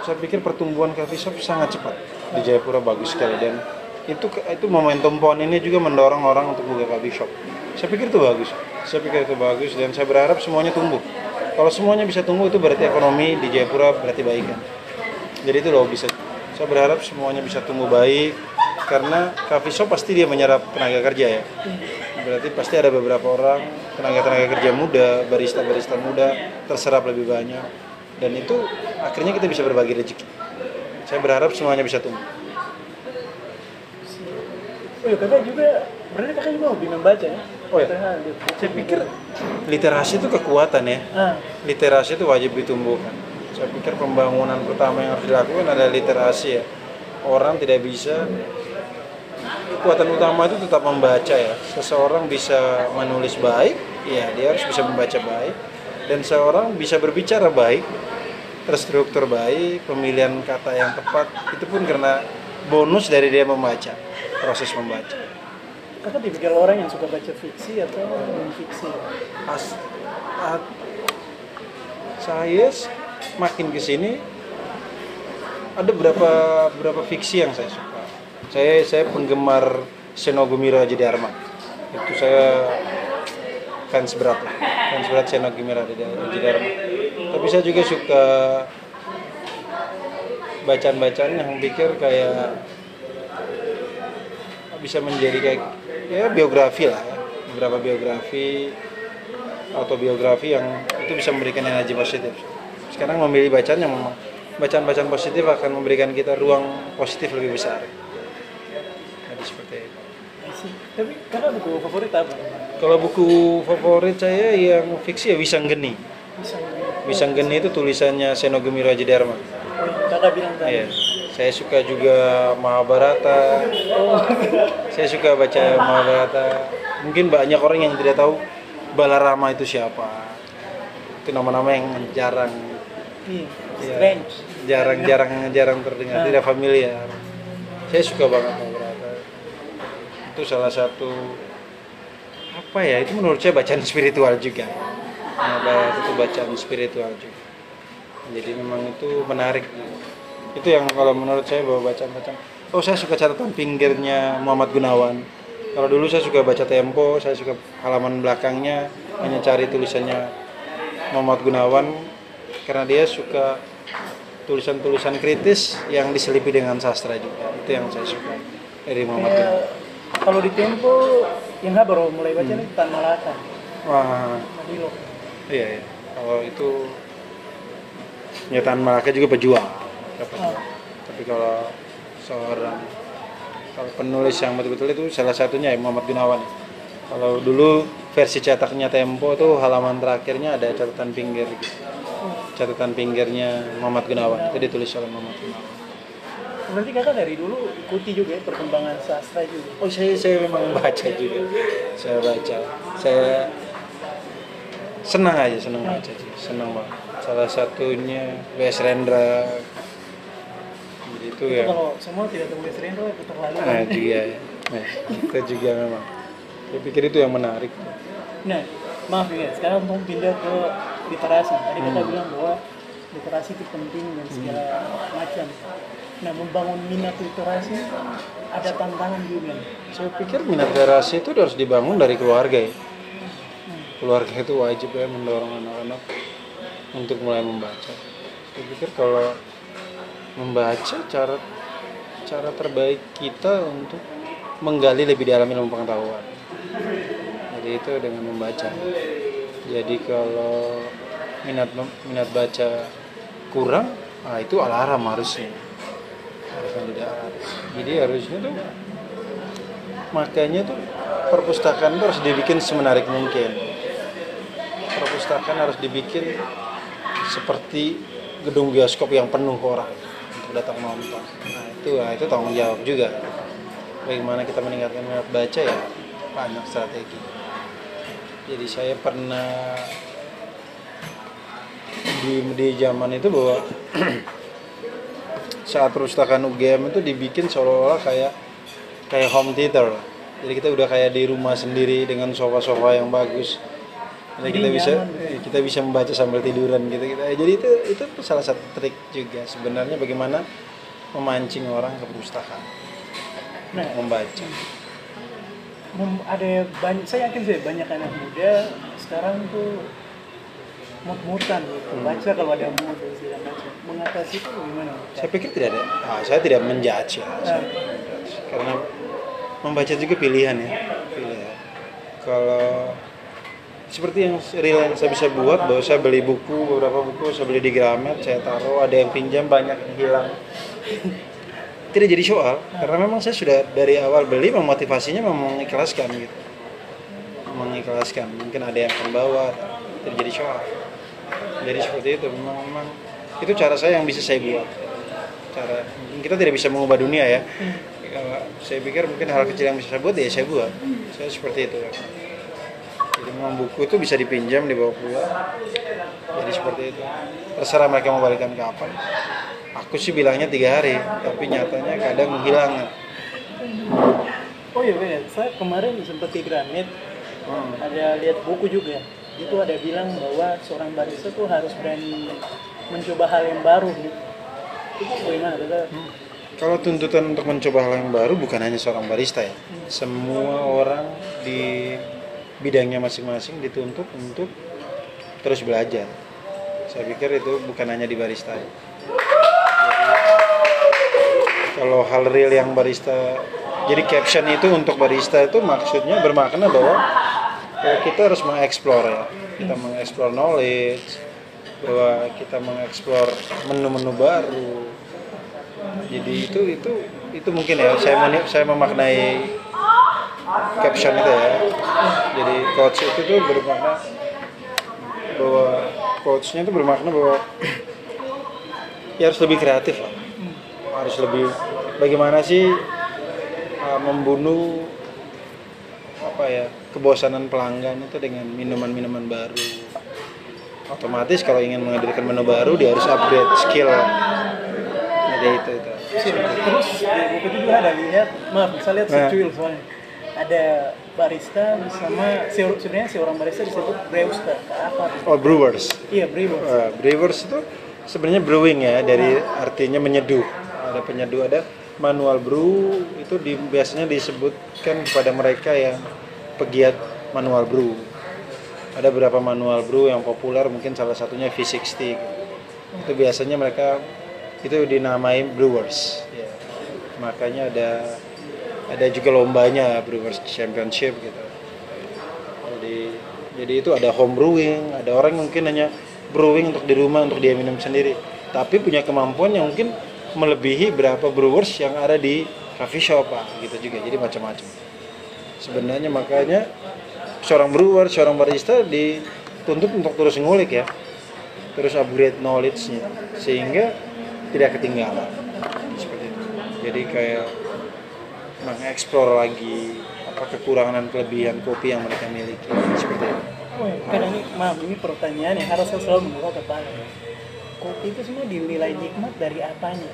saya pikir pertumbuhan coffee shop sangat cepat di Jayapura bagus sekali dan itu itu momentum pon ini juga mendorong orang untuk buka coffee shop saya pikir itu bagus saya pikir itu bagus dan saya berharap semuanya tumbuh kalau semuanya bisa tumbuh itu berarti ekonomi di Jayapura berarti baik kan jadi itu loh bisa saya berharap semuanya bisa tumbuh baik karena coffee shop pasti dia menyerap tenaga kerja ya. Berarti pasti ada beberapa orang tenaga-tenaga kerja muda barista-barista muda terserap lebih banyak. Dan itu akhirnya kita bisa berbagi rezeki. Saya berharap semuanya bisa tumbuh. Oh iya, kakak juga berarti kakak juga hobi membaca ya? Oh di- saya pikir literasi itu kekuatan ya. Ah, literasi itu wajib ditumbuhkan. Saya pikir pembangunan pertama yang harus dilakukan adalah literasi ya. Orang tidak bisa kekuatan utama itu tetap membaca ya. Seseorang bisa menulis baik, ya dia harus bisa membaca baik. Dan seorang bisa berbicara baik, terstruktur baik pemilihan kata yang tepat itu pun karena bonus dari dia membaca proses membaca Kakak tipikal orang yang suka baca fiksi atau non fiksi? As, a- saya makin ke sini ada berapa berapa fiksi yang saya suka saya saya penggemar Senogumi Raja Dharma itu saya fans berat lah. Fans berat Senogumi Raja Raja Dharma tapi saya juga suka bacaan-bacaan yang pikir kayak bisa menjadi kayak ya biografi lah ya. beberapa biografi autobiografi yang itu bisa memberikan energi positif. Sekarang memilih bacaan yang memang bacaan-bacaan positif akan memberikan kita ruang positif lebih besar. jadi Tapi kakak buku favorit apa? kalau buku favorit saya yang fiksi ya Wisanggeni Bisa Wisanggeni itu tulisannya Senogumi Raja Dharma Oh, kakak bilang tadi. Iya. Saya suka juga Mahabharata. Saya suka baca Mahabharata. Mungkin banyak orang yang tidak tahu Balarama itu siapa. Itu nama-nama yang jarang Iya. Iya. Strange. jarang-jarang jarang terdengar, tidak familiar. Saya suka banget. Itu salah satu apa ya? Itu menurut saya bacaan spiritual juga. Mahabharata itu bacaan spiritual juga. Jadi memang itu menarik. Itu yang kalau menurut saya bahwa bacaan-bacaan. Oh saya suka catatan pinggirnya Muhammad Gunawan. Kalau dulu saya suka baca Tempo, saya suka halaman belakangnya hanya cari tulisannya Muhammad Gunawan karena dia suka tulisan-tulisan kritis yang diselipi dengan sastra juga. Itu yang saya suka dari Muhammad Gunawan. Kalau di Tempo yang saya baru mulai baca Hmm. ini Tan Malaka. Wah, Nadilo. iya iya. Kalau itu nyataan Malaka juga pejuang. Ah. Tapi kalau seorang kalau penulis yang betul-betul itu salah satunya ya Muhammad Gunawan. Kalau dulu versi cetaknya Tempo tuh halaman terakhirnya ada catatan pinggir gitu. Catatan pinggirnya Muhammad Gunawan. Itu ditulis oleh Muhammad Gunawan. Berarti kakak dari dulu ikuti juga ya perkembangan sastra juga. Oh saya saya memang baca juga. Saya baca. Saya senang aja senang baca sih. Senang banget. Salah satunya W.S. Rendra. Jadi itu Itu ya. kalau semua tidak tahu Wes Rendro ya putar lagi. Nah, juga ya. Nah, kita juga memang. Saya pikir itu yang menarik. Nah, maaf ya, sekarang untuk pindah ke literasi. Tadi Hmm. bilang bahwa literasi itu penting dan segala macam. Nah, membangun minat literasi ada tantangan juga. Saya pikir minat literasi itu harus dibangun dari keluarga ya. Keluarga itu wajib ya mendorong anak-anak untuk mulai membaca. Saya pikir kalau membaca cara cara terbaik kita untuk menggali lebih dalam ilmu pengetahuan. Jadi itu dengan membaca. Jadi kalau minat minat baca kurang, ah itu alarm harusnya. Jadi harusnya tuh makanya tuh perpustakaan itu harus dibikin semenarik mungkin. Perpustakaan harus dibikin seperti gedung bioskop yang penuh orang untuk datang nonton. Nah itu, nah, itu tanggung jawab juga. Bagaimana kita meningkatkan minat baca ya banyak strategi. Jadi saya pernah di di zaman itu bahwa saat perpustakaan UGM itu dibikin seolah-olah kayak kayak home theater. Jadi kita udah kayak di rumah sendiri dengan sofa-sofa yang bagus. Jadi kita bisa nyaman, kita bisa membaca sambil tiduran gitu gitu. Jadi itu itu salah satu trik juga sebenarnya bagaimana memancing orang ke perpustakaan Nah, membaca. mem- ada banyak, saya yakin sih banyak anak muda sekarang tuh mut-mutan gitu. Hmm. Baca kalau ada mood segala macam. Mengatasi itu gimana? Saya pikir tidak ada. Ah, saya tidak menjudge ya. Saya tidak menjudge. Karena membaca juga pilihan ya. Pilihan. Kalau seperti yang real yang saya bisa buat bahwa saya beli buku beberapa buku saya beli di Gramet saya taruh ada yang pinjam banyak yang hilang tidak jadi soal karena memang saya sudah dari awal beli memotivasinya memang mengikhlaskan gitu mengikhlaskan mungkin ada yang akan bawa tidak jadi soal jadi seperti itu memang memang itu cara saya yang bisa saya buat cara kita tidak bisa mengubah dunia ya saya pikir mungkin hal kecil yang bisa saya buat ya saya buat saya seperti itu ya jadi Memang buku itu bisa dipinjam dibawa pulang. Jadi seperti itu. Terserah mereka mau balikan kapan. Aku sih bilangnya tiga hari, tapi nyatanya kadang hilang. Oh iya bener, saya kemarin sempat di Granit Hmm. ada lihat buku juga. Itu ada bilang bahwa seorang barista tuh harus berani mencoba hal yang baru gitu. Itu bagaimana? Kita Kalau tuntutan untuk mencoba hal yang baru bukan hanya seorang barista ya. Semua orang di bidangnya masing-masing dituntut untuk terus belajar. Saya pikir itu bukan hanya di barista. ya. Jadi, kalau hal real yang barista, jadi caption itu untuk barista itu maksudnya bermakna bahwa ya, kita harus mengeksplor ya. Kita mengeksplor knowledge, bahwa kita mengeksplor menu-menu baru, jadi itu itu itu mungkin ya saya meni- saya memaknai caption itu ya. Jadi coach itu tuh bermakna bahwa coachnya itu bermakna bahwa ya harus lebih kreatif lah. Harus lebih bagaimana sih uh, membunuh apa ya kebosanan pelanggan itu dengan minuman-minuman baru otomatis kalau ingin menghadirkan menu baru dia harus upgrade skill jadi itu itu terus di buku itu juga ada lihat, maaf, saya lihat Nah. secuil soalnya. Ada barista bersama se- sebenarnya seorang barista disebut brewster apa? oh brewers Iya, brewer. Uh, brewers itu sebenarnya brewing ya dari artinya menyeduh ada penyeduh ada manual brew itu di, biasanya disebutkan kepada mereka yang pegiat manual brew ada beberapa manual brew yang populer mungkin salah satunya V60 itu biasanya mereka itu dinamai brewers. Ya. makanya ada ada juga lombanya brewers championship gitu. Jadi jadi itu ada home brewing ada orang mungkin hanya brewing untuk di rumah untuk dia minum sendiri. Tapi punya kemampuan yang mungkin melebihi berapa brewers yang ada di coffee shop gitu juga. Jadi macam-macam. Sebenarnya makanya seorang brewer seorang barista dituntut untuk terus ngulik ya. Terus upgrade knowledge-nya. Sehingga tidak ketinggalan. Seperti itu. Jadi kayak mengeksplor lagi apa kekurangan dan kelebihan kopi yang mereka miliki. Seperti itu. Oh, iya. karena ini, maaf, ini pertanyaan yang harus saya selalu membawa kepala. Kopi itu semua dinilai nikmat dari apanya?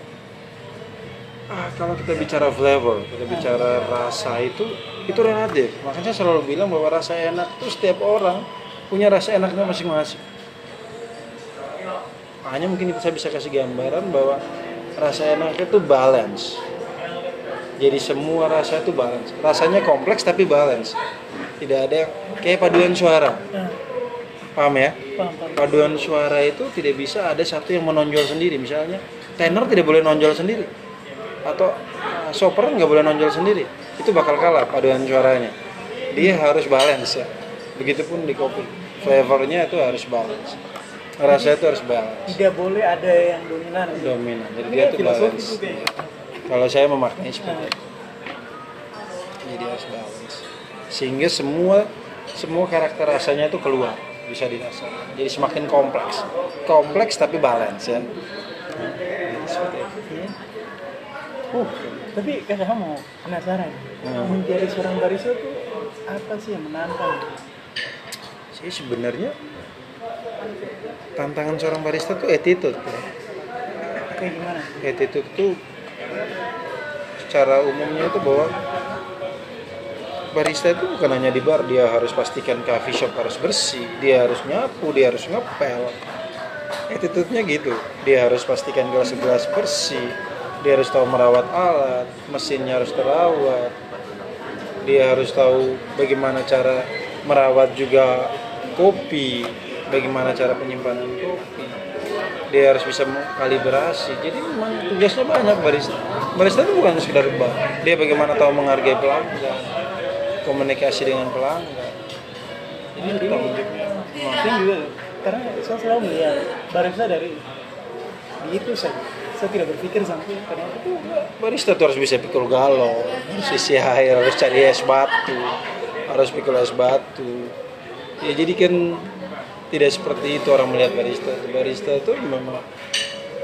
Ah, kalau kita bicara flavor, kita bicara rasa itu itu relatif. Makanya saya selalu bilang bahwa rasa enak itu setiap orang punya rasa enaknya masing-masing. Hanya mungkin saya bisa kasih gambaran bahwa rasa enak itu balance. Jadi semua rasa itu balance. Rasanya kompleks tapi balance. Tidak ada yang kayak paduan suara. Paham ya? paham, paham. paduan suara itu tidak bisa ada satu yang menonjol sendiri misalnya tenor tidak boleh nonjol sendiri atau uh, sopran nggak boleh nonjol sendiri itu bakal kalah paduan suaranya. Dia harus balance ya. Begitupun di kopi. Flavornya itu harus balance. Rasa itu harus balance. Tidak boleh ada yang dominan. dominan. Jadi dia itu filosofi balance. ya. kalau saya memaknai seperti itu. Jadi harus balance. Sehingga semua semua karakter rasanya itu keluar. Bisa dirasakan jadi semakin kompleks. Kompleks tapi balance ya. Seperti itu. Iya. Uh, tapi kakak mau penasaran. Hmm. Menjadi seorang barista tuh apa sih yang menantang? sih sebenarnya tantangan seorang barista tuh attitude ya. Kayak gimana? attitude itu secara umumnya itu bahwa barista itu bukan hanya di bar dia harus pastikan coffee shop harus bersih dia harus nyapu dia harus ngepel attitude-nya gitu dia harus pastikan gelas-gelas bersih dia harus tahu merawat alat mesinnya harus terawat. Dia harus tahu bagaimana cara merawat juga kopi bagaimana cara penyimpanan kopi. Dia harus bisa kalibrasi jadi memang tugasnya banyak barista. Barista itu bukan sekedar bar dia bagaimana tahu menghargai pelanggan komunikasi dengan pelanggan. Jawabnya Saya juga karena saya selalu melihat barista dari di itu saja. Saya tidak berpikir sampai karena itu barista tuh harus bisa pikul galon harus isi air harus cari es batu harus pikul es batu. Ya jadi kan tidak seperti itu orang melihat barista. Barista itu memang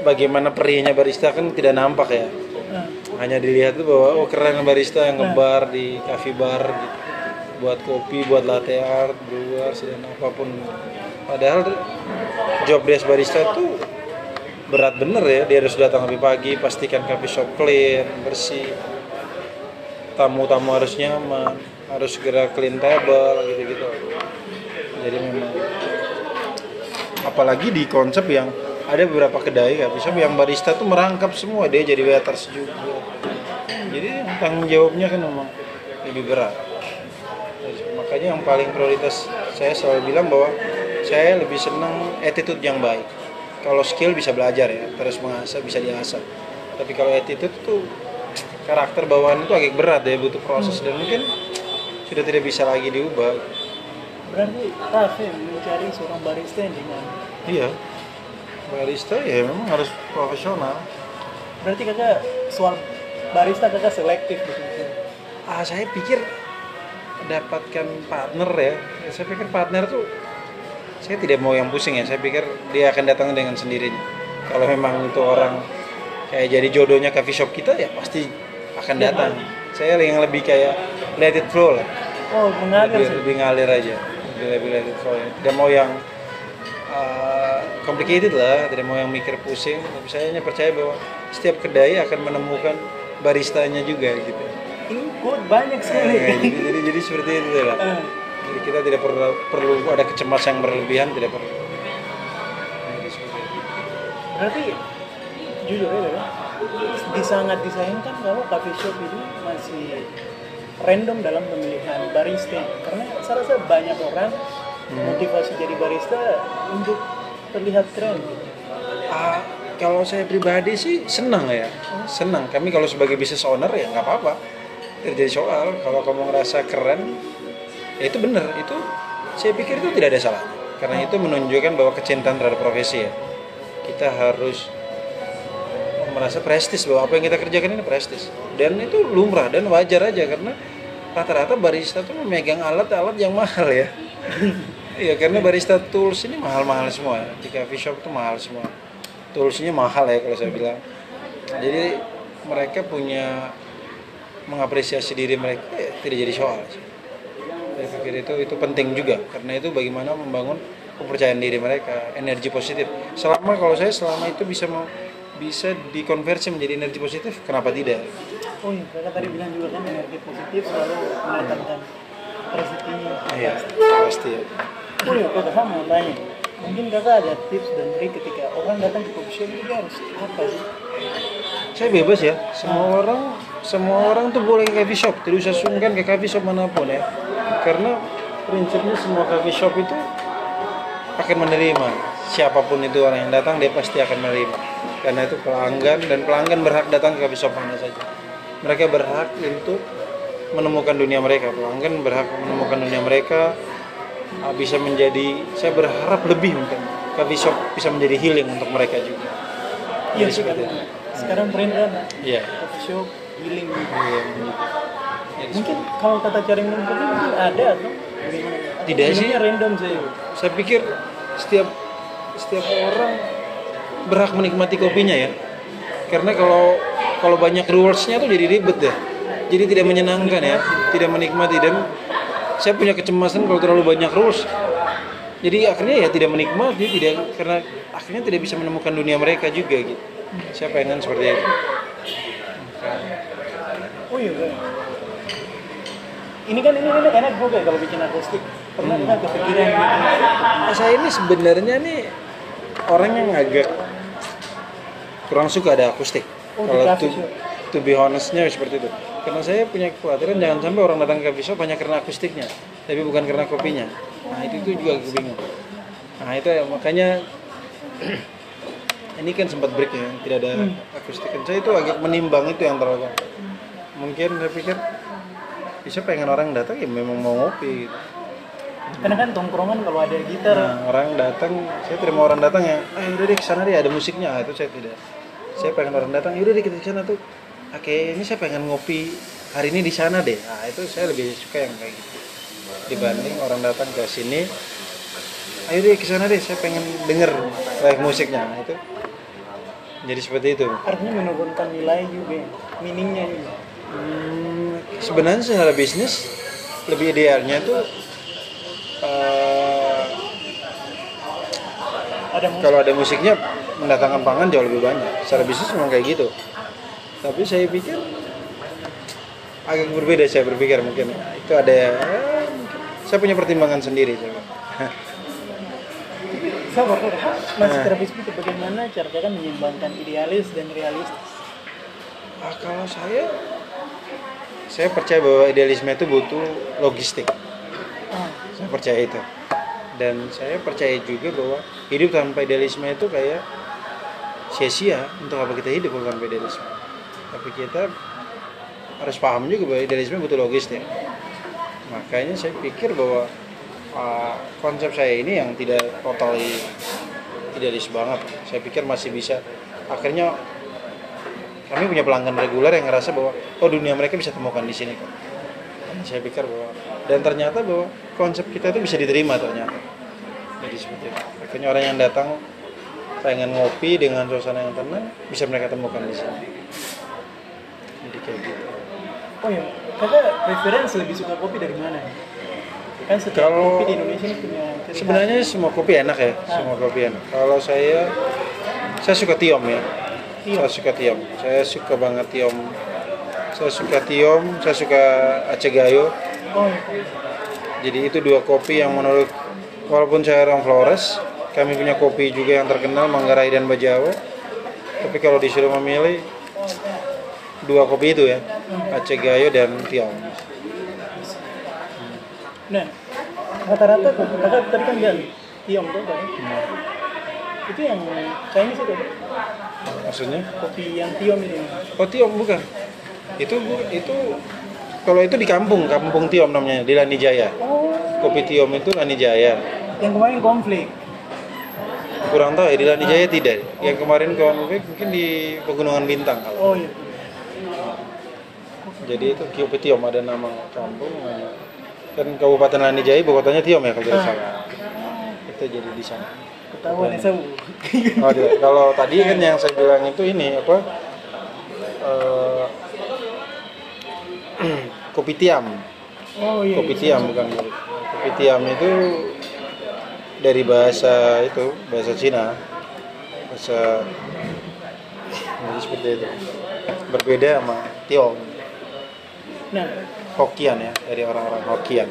bagaimana perihnya barista kan tidak nampak ya. Nah, hanya dilihat tuh bahwa oh keren barista yang ngebar di cafe bar gitu. Buat kopi buat latte art brewers dan apa pun. Padahal job desk barista tuh berat bener ya. Dia harus datang lebih pagi pastikan coffee shop clean bersih. Tamu-tamu harus nyaman harus segera clean table gitu-gitu. Jadi memang apalagi di konsep yang ada beberapa kedai coffee shop yang barista tuh merangkap semua dia jadi waiters juga. Jadi tanggung jawabnya kan memang lebih berat. Makanya yang paling prioritas saya selalu bilang bahwa saya lebih senang attitude yang baik kalau skill bisa belajar ya terus mengasah bisa diasah. Tapi kalau attitude tuh karakter bawaan itu agak berat ya butuh proses. Dan mungkin sudah tidak bisa lagi diubah. Berarti ya mencari seorang barista yang dengan iya. Barista ya memang harus profesional. Berarti kakak soal barista kakak selektif gitu. ah saya pikir dapatkan partner Ya, saya pikir partner tuh saya tidak mau yang pusing ya. Saya pikir dia akan datang dengan sendirinya. Kalau memang itu orang kayak jadi jodohnya coffee shop kita ya pasti akan datang. Saya yang lebih kayak let it flow lah. Oh, mengalir lebih, sih. lebih ngalir aja. Lebih, lebih let it flow. Ya. tidak mau yang uh, complicated lah. Tidak mau yang mikir pusing. Tapi saya hanya percaya bahwa setiap kedai akan menemukan baristanya juga gitu. Ini banyak sekali. Eh, jadi, jadi jadi seperti itu lah. Eh, jadi kita tidak perlu perlu ada kecemasan yang berlebihan tidak perlu. Berarti jujur ya, Bang, di sangat disayangkan kalau coffee shop ini masih random dalam pemilihan barista. Karena saya rasa banyak orang motivasi jadi barista untuk terlihat keren. Ah, kalau saya pribadi sih senang ya. Senang. Kami kalau sebagai business owner ya nggak apa-apa. Tidak jadi soal. Kalau kamu ngerasa keren ya itu benar. Itu saya pikir itu tidak ada salahnya karena itu menunjukkan bahwa kecintaan terhadap profesi ya. Kita harus merasa prestis bahwa apa yang kita kerjakan ini prestis. Dan itu lumrah dan wajar aja karena rata-rata barista tuh memegang alat-alat yang mahal ya. Iya karena barista tools ini mahal-mahal semua. Di coffee shop tuh mahal semua. Toolsnya mahal ya kalau saya bilang. Jadi mereka punya mengapresiasi diri mereka ya, tidak jadi soal. sih. Saya pikir itu itu penting juga. Karena itu bagaimana membangun kepercayaan diri mereka energi positif. Selama kalau saya selama itu bisa mau bisa dikonversi menjadi energi positif kenapa tidak? Oh iya, kakak tadi bilang juga kan energi positif selalu mendatangkan rezeki. iya pasti ya. Oh iya, kakak saya mau tanya. Mungkin kakak ada tips dan trik ketika orang datang ke coffee shop itu dia harus apa sih? saya bebas ya. Semua orang semua orang tuh boleh ke coffee shop. Tidak usah sungkan ke coffee shop mana pun ya karena prinsipnya semua coffee shop itu akan menerima. Siapa pun itu orang yang datang dia pasti akan menerima. Karena itu pelanggan dan pelanggan berhak datang ke coffee shop mana saja. Mereka berhak untuk menemukan dunia mereka. Pelanggan berhak menemukan dunia mereka. Ah, bisa menjadi saya berharap lebih mungkin. Coffee shop bisa menjadi healing untuk mereka juga. Iya itu. sekarang tren kan iya. Coffee shop healing. Iya, begitu. Jadi Mungkin kalau kata cari minum kopi mungkin ada atau Tidak sih. random sih. saya pikir setiap setiap orang berhak menikmati kopinya ya karena kalau kalau banyak rulesnya tuh jadi ribet ya jadi tidak menyenangkan ya tidak menikmati dan saya punya kecemasan kalau terlalu banyak rules jadi akhirnya ya tidak menikmati tidak karena akhirnya tidak bisa menemukan dunia mereka juga gitu saya pengen seperti itu Oh iya. Ini kan ini, ini enak juga kalau bikin akustik. Pernah Hmm. kita kepikiran gitu. Nah, saya ini sebenarnya nih orang yang agak kurang suka ada akustik. Oh, Kalau to, shop. to be honestnya seperti itu. Karena saya punya kekhawatiran jangan sampai orang datang ke coffee shop hanya karena akustiknya, tapi bukan karena kopinya. Nah itu itu juga aku bingung. Nah itu ya, makanya ini kan sempat break ya, tidak ada Hmm. akustik. Saya itu agak menimbang itu yang terlalu. Mungkin saya pikir bisa pengen orang datang ya memang mau ngopi. Gitu. Karena kan tongkrongan kalau ada gitar, Nah, orang datang, saya mau orang datang ya, ah udah deh ke sana deh ada musiknya, Ah, itu saya tidak. Saya pengen orang datang, yaudah deh kita ke sana tuh. Oke, ini saya pengen ngopi hari ini di sana deh. Nah, itu saya lebih suka yang kayak gitu. Dibanding orang datang ke sini, ayo deh ke sana deh, saya pengen denger live musiknya. Nah, itu jadi seperti itu. artinya menurunkan nilai juga, meaningnya juga. Hmm, sebenarnya secara bisnis lebih idealnya tuh eh, Ada musik. kalau ada musiknya mendatangkan pangan jauh lebih banyak secara bisnis memang kayak gitu tapi saya pikir agak berbeda saya berpikir mungkin itu ada ya, mungkin saya punya pertimbangan sendiri saya. Sabar, sabar. Mas Nah. terapis itu bagaimana cara kan menyeimbangkan idealis dan realistis? Ah, kalau saya saya percaya bahwa idealisme itu butuh logistik. Ah, saya percaya itu. Dan saya percaya juga bahwa hidup tanpa idealisme itu kayak sia-sia untuk apa kita hidup kalau tanpa idealisme. Tapi kita harus paham juga bahwa idealisme butuh logistik. Makanya saya pikir bahwa uh, konsep saya ini yang tidak totally idealis banget. Saya pikir masih bisa. Akhirnya kami punya pelanggan reguler yang ngerasa bahwa oh dunia mereka bisa temukan di sini kok dan saya pikir bahwa dan ternyata bahwa konsep kita itu bisa diterima ternyata. Jadi seperti itu. Akhirnya orang yang datang pengen ngopi dengan suasana yang tenang bisa mereka temukan di sini. Jadi kayak gitu. Oh ya, kakak preferensi lebih suka kopi dari mana? Kan setiap Kalau- kopi di Indonesia ini punya sebenarnya semua kopi enak ya semua kopi enak. Kalau saya saya suka tiom ya Tiom. saya suka tiom saya suka banget tiom saya suka tiom saya suka aceh gayo Oh. Jadi itu dua kopi yang menurut walaupun saya orang Flores, kami punya kopi juga yang terkenal Manggarai dan Bajawa. Tapi kalau disuruh memilih dua kopi itu ya, Aceh Gayo dan Tiong. Nah, rata-rata kakak tadi kan bilang tiom tuh kan? Itu yang Chinese itu, Maksudnya? kopi yang tiom itu. Oh Tiong bukan. Itu bu- itu kalau itu di kampung, kampung Tiong namanya di Lani Jaya. Oh, Kopi Tiong itu Lani Jaya. yang kemarin konflik. Kurang tahu ya di Lani Jaya tidak. Yang kemarin konflik mungkin di Pegunungan Bintang kalau. Oh iya. Jadi itu Kopi Tiom ada nama kampung. Kan Kabupaten Lani Jaya ibu kotanya Tiom ya kalau tidak Ah. salah. Itu jadi di sana. Ketahuan ya saya. Oh. Kalau tadi kan yang saya bilang itu ini apa? eh, kopi tiam, Oh iya. kopi tiam bukan kopi. Kopi tiam itu dari bahasa itu bahasa Cina, bahasa jadi seperti itu. Berbeda sama Tiong, Nah, Hokian ya dari orang-orang Hokian.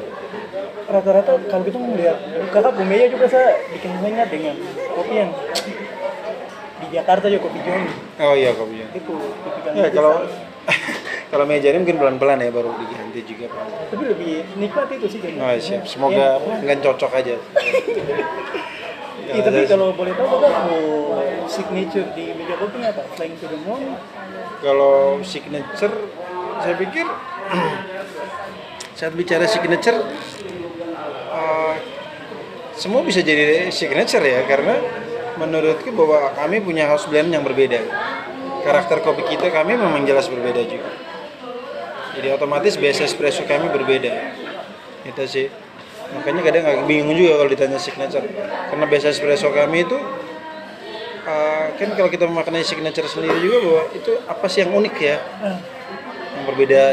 Rata-rata kalau kita melihat kakak Bumeya juga saya bikin ingat dengan kopi yang di Jakarta juga kopi Joni. Oh iya kopinya. Itu tipikal Ya kopi kalau kalau meja ini mungkin pelan-pelan ya baru diganti juga pelan. tapi lebih nikmat itu sih kayaknya. Oh siap. Semoga nggak cocok aja. Iya, tapi kalau boleh tahu kakak mau signature di meja kopi apa? Flying to the moon? Kalau signature, saya pikir saat bicara signature, eh, semua bisa jadi signature ya karena menurutku bahwa kami punya house blend yang berbeda. Karakter kopi kita kami memang jelas berbeda juga. Jadi otomatis base espresso kami berbeda. Itu sih. Makanya kadang agak bingung juga kalau ditanya signature. Karena base espresso kami itu eh, kan kalau kita memaknai signature sendiri juga bahwa itu apa sih yang unik ya? Yang berbeda.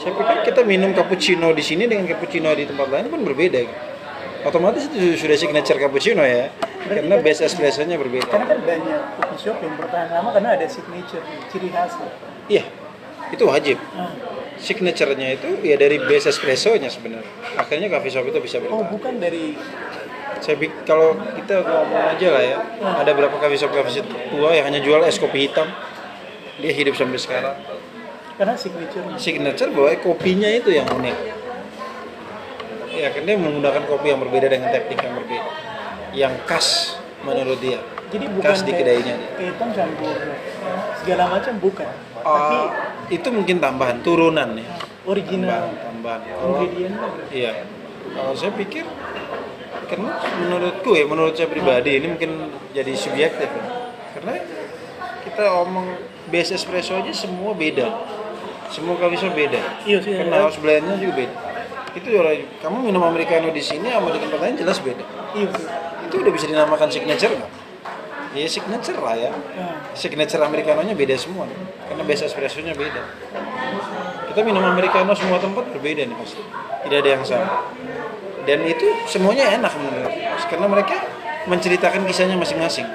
Saya pikir kita minum cappuccino di sini dengan cappuccino di tempat lain pun berbeda. Otomatis itu sudah signature cappuccino ya, karena base espressonya berbeda. karena kan banyak kopi shop yang bertahan lama karena ada signature, ciri khas. Iya, itu wajib. Ah. Signaturenya itu ya dari base espressonya sebenarnya. Akhirnya coffee shop itu bisa Oh, bertahan. bukan dari Saya kalau kita ngomong aja lah ya, ada berapa coffee shop coffee shop tua yang hanya jual es kopi hitam, dia hidup sampai sekarang. Karena signature. signature bahwa kopinya itu yang unik. Ya, kan dia menggunakan kopi yang berbeda dengan teknik yang berbeda, yang khas menurut dia. Jadi bukan khas di kedainya. kayak hitam campur segala macam bukan. Tapi Ah, itu mungkin tambahan turunan ya, original tambahan, tambahan. Kalau ingredientnya. iya, kalau saya pikir karena menurutku ya, menurut saya pribadi ini mungkin jadi subjektif ya. Karena kita omong base espresso aja semua beda. Semua coffee shop beda. Iya sih. Karena house blendnya juga beda. Itu orang kamu minum americano di sini sama di tempat lain jelas beda. Iya. Itu udah bisa dinamakan signature nggak? ya signature lah ya Ah. signature americanonya beda semua karena base espressonya beda kita minum americano semua tempat berbeda nih pasti tidak ada yang sama dan itu semuanya enak menurut karena mereka menceritakan kisahnya masing-masing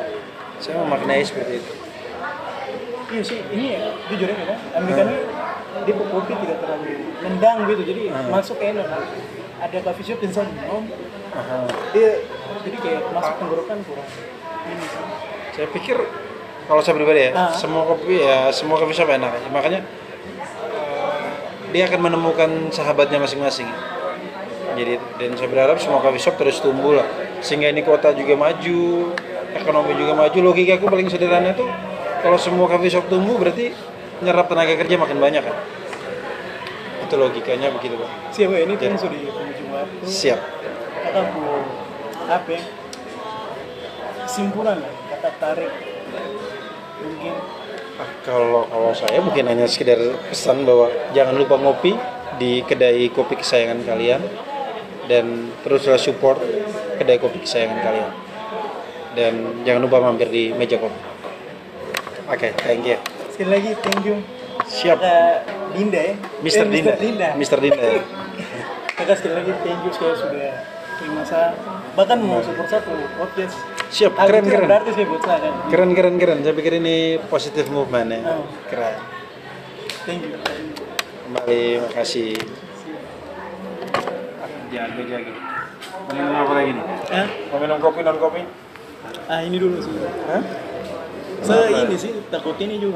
saya memaknai seperti itu Iya sih, ini ya, jujur kan, Americano dia kopi tidak terlalu nendang gitu, jadi Hmm. masuk enak. Ada coffee shop yang saya minum, Aha. dia jadi kayak masuk tenggorokan kurang ini sih. saya pikir kalau saya pribadi ya Ah. semua kopi ya semua kopi shop enak aja makanya eh, dia akan menemukan sahabatnya masing-masing jadi dan saya berharap semua coffee shop terus tumbuh lah sehingga ini kota juga maju ekonomi juga maju logika aku paling sederhana itu kalau semua coffee shop tumbuh berarti nyerap tenaga kerja makin banyak kan itu logikanya begitu pak Siapa ini tuh sudah di penghujung waktu. siap Kata bu, apa ya? Kesimpulan lah, kata tarik. Mungkin Ah, kalau kalau saya mungkin hanya sekedar pesan bahwa jangan lupa ngopi di kedai kopi kesayangan kalian dan teruslah support kedai kopi kesayangan kalian dan jangan lupa mampir di meja kopi. Oke, thank you. Sekali lagi thank you. Siap. Kakak Dinda ya. Mr. Eh, Dinda. Mr. Dinda. Mr. Dinda. Kakak sekali lagi thank you sekali sudah terima saya. Bahkan mau support satu podcast. Siap, keren keren. Berarti saya buat saya kan. Keren keren keren. Saya pikir ini positive movement ya. Oh. Keren. Thank you. Kembali makasih. Jago jago. Minum apa lagi nih? Hah? Mau minum kopi non kopi? Ah ini dulu sih. Hah? Saya ini sih takut ini juga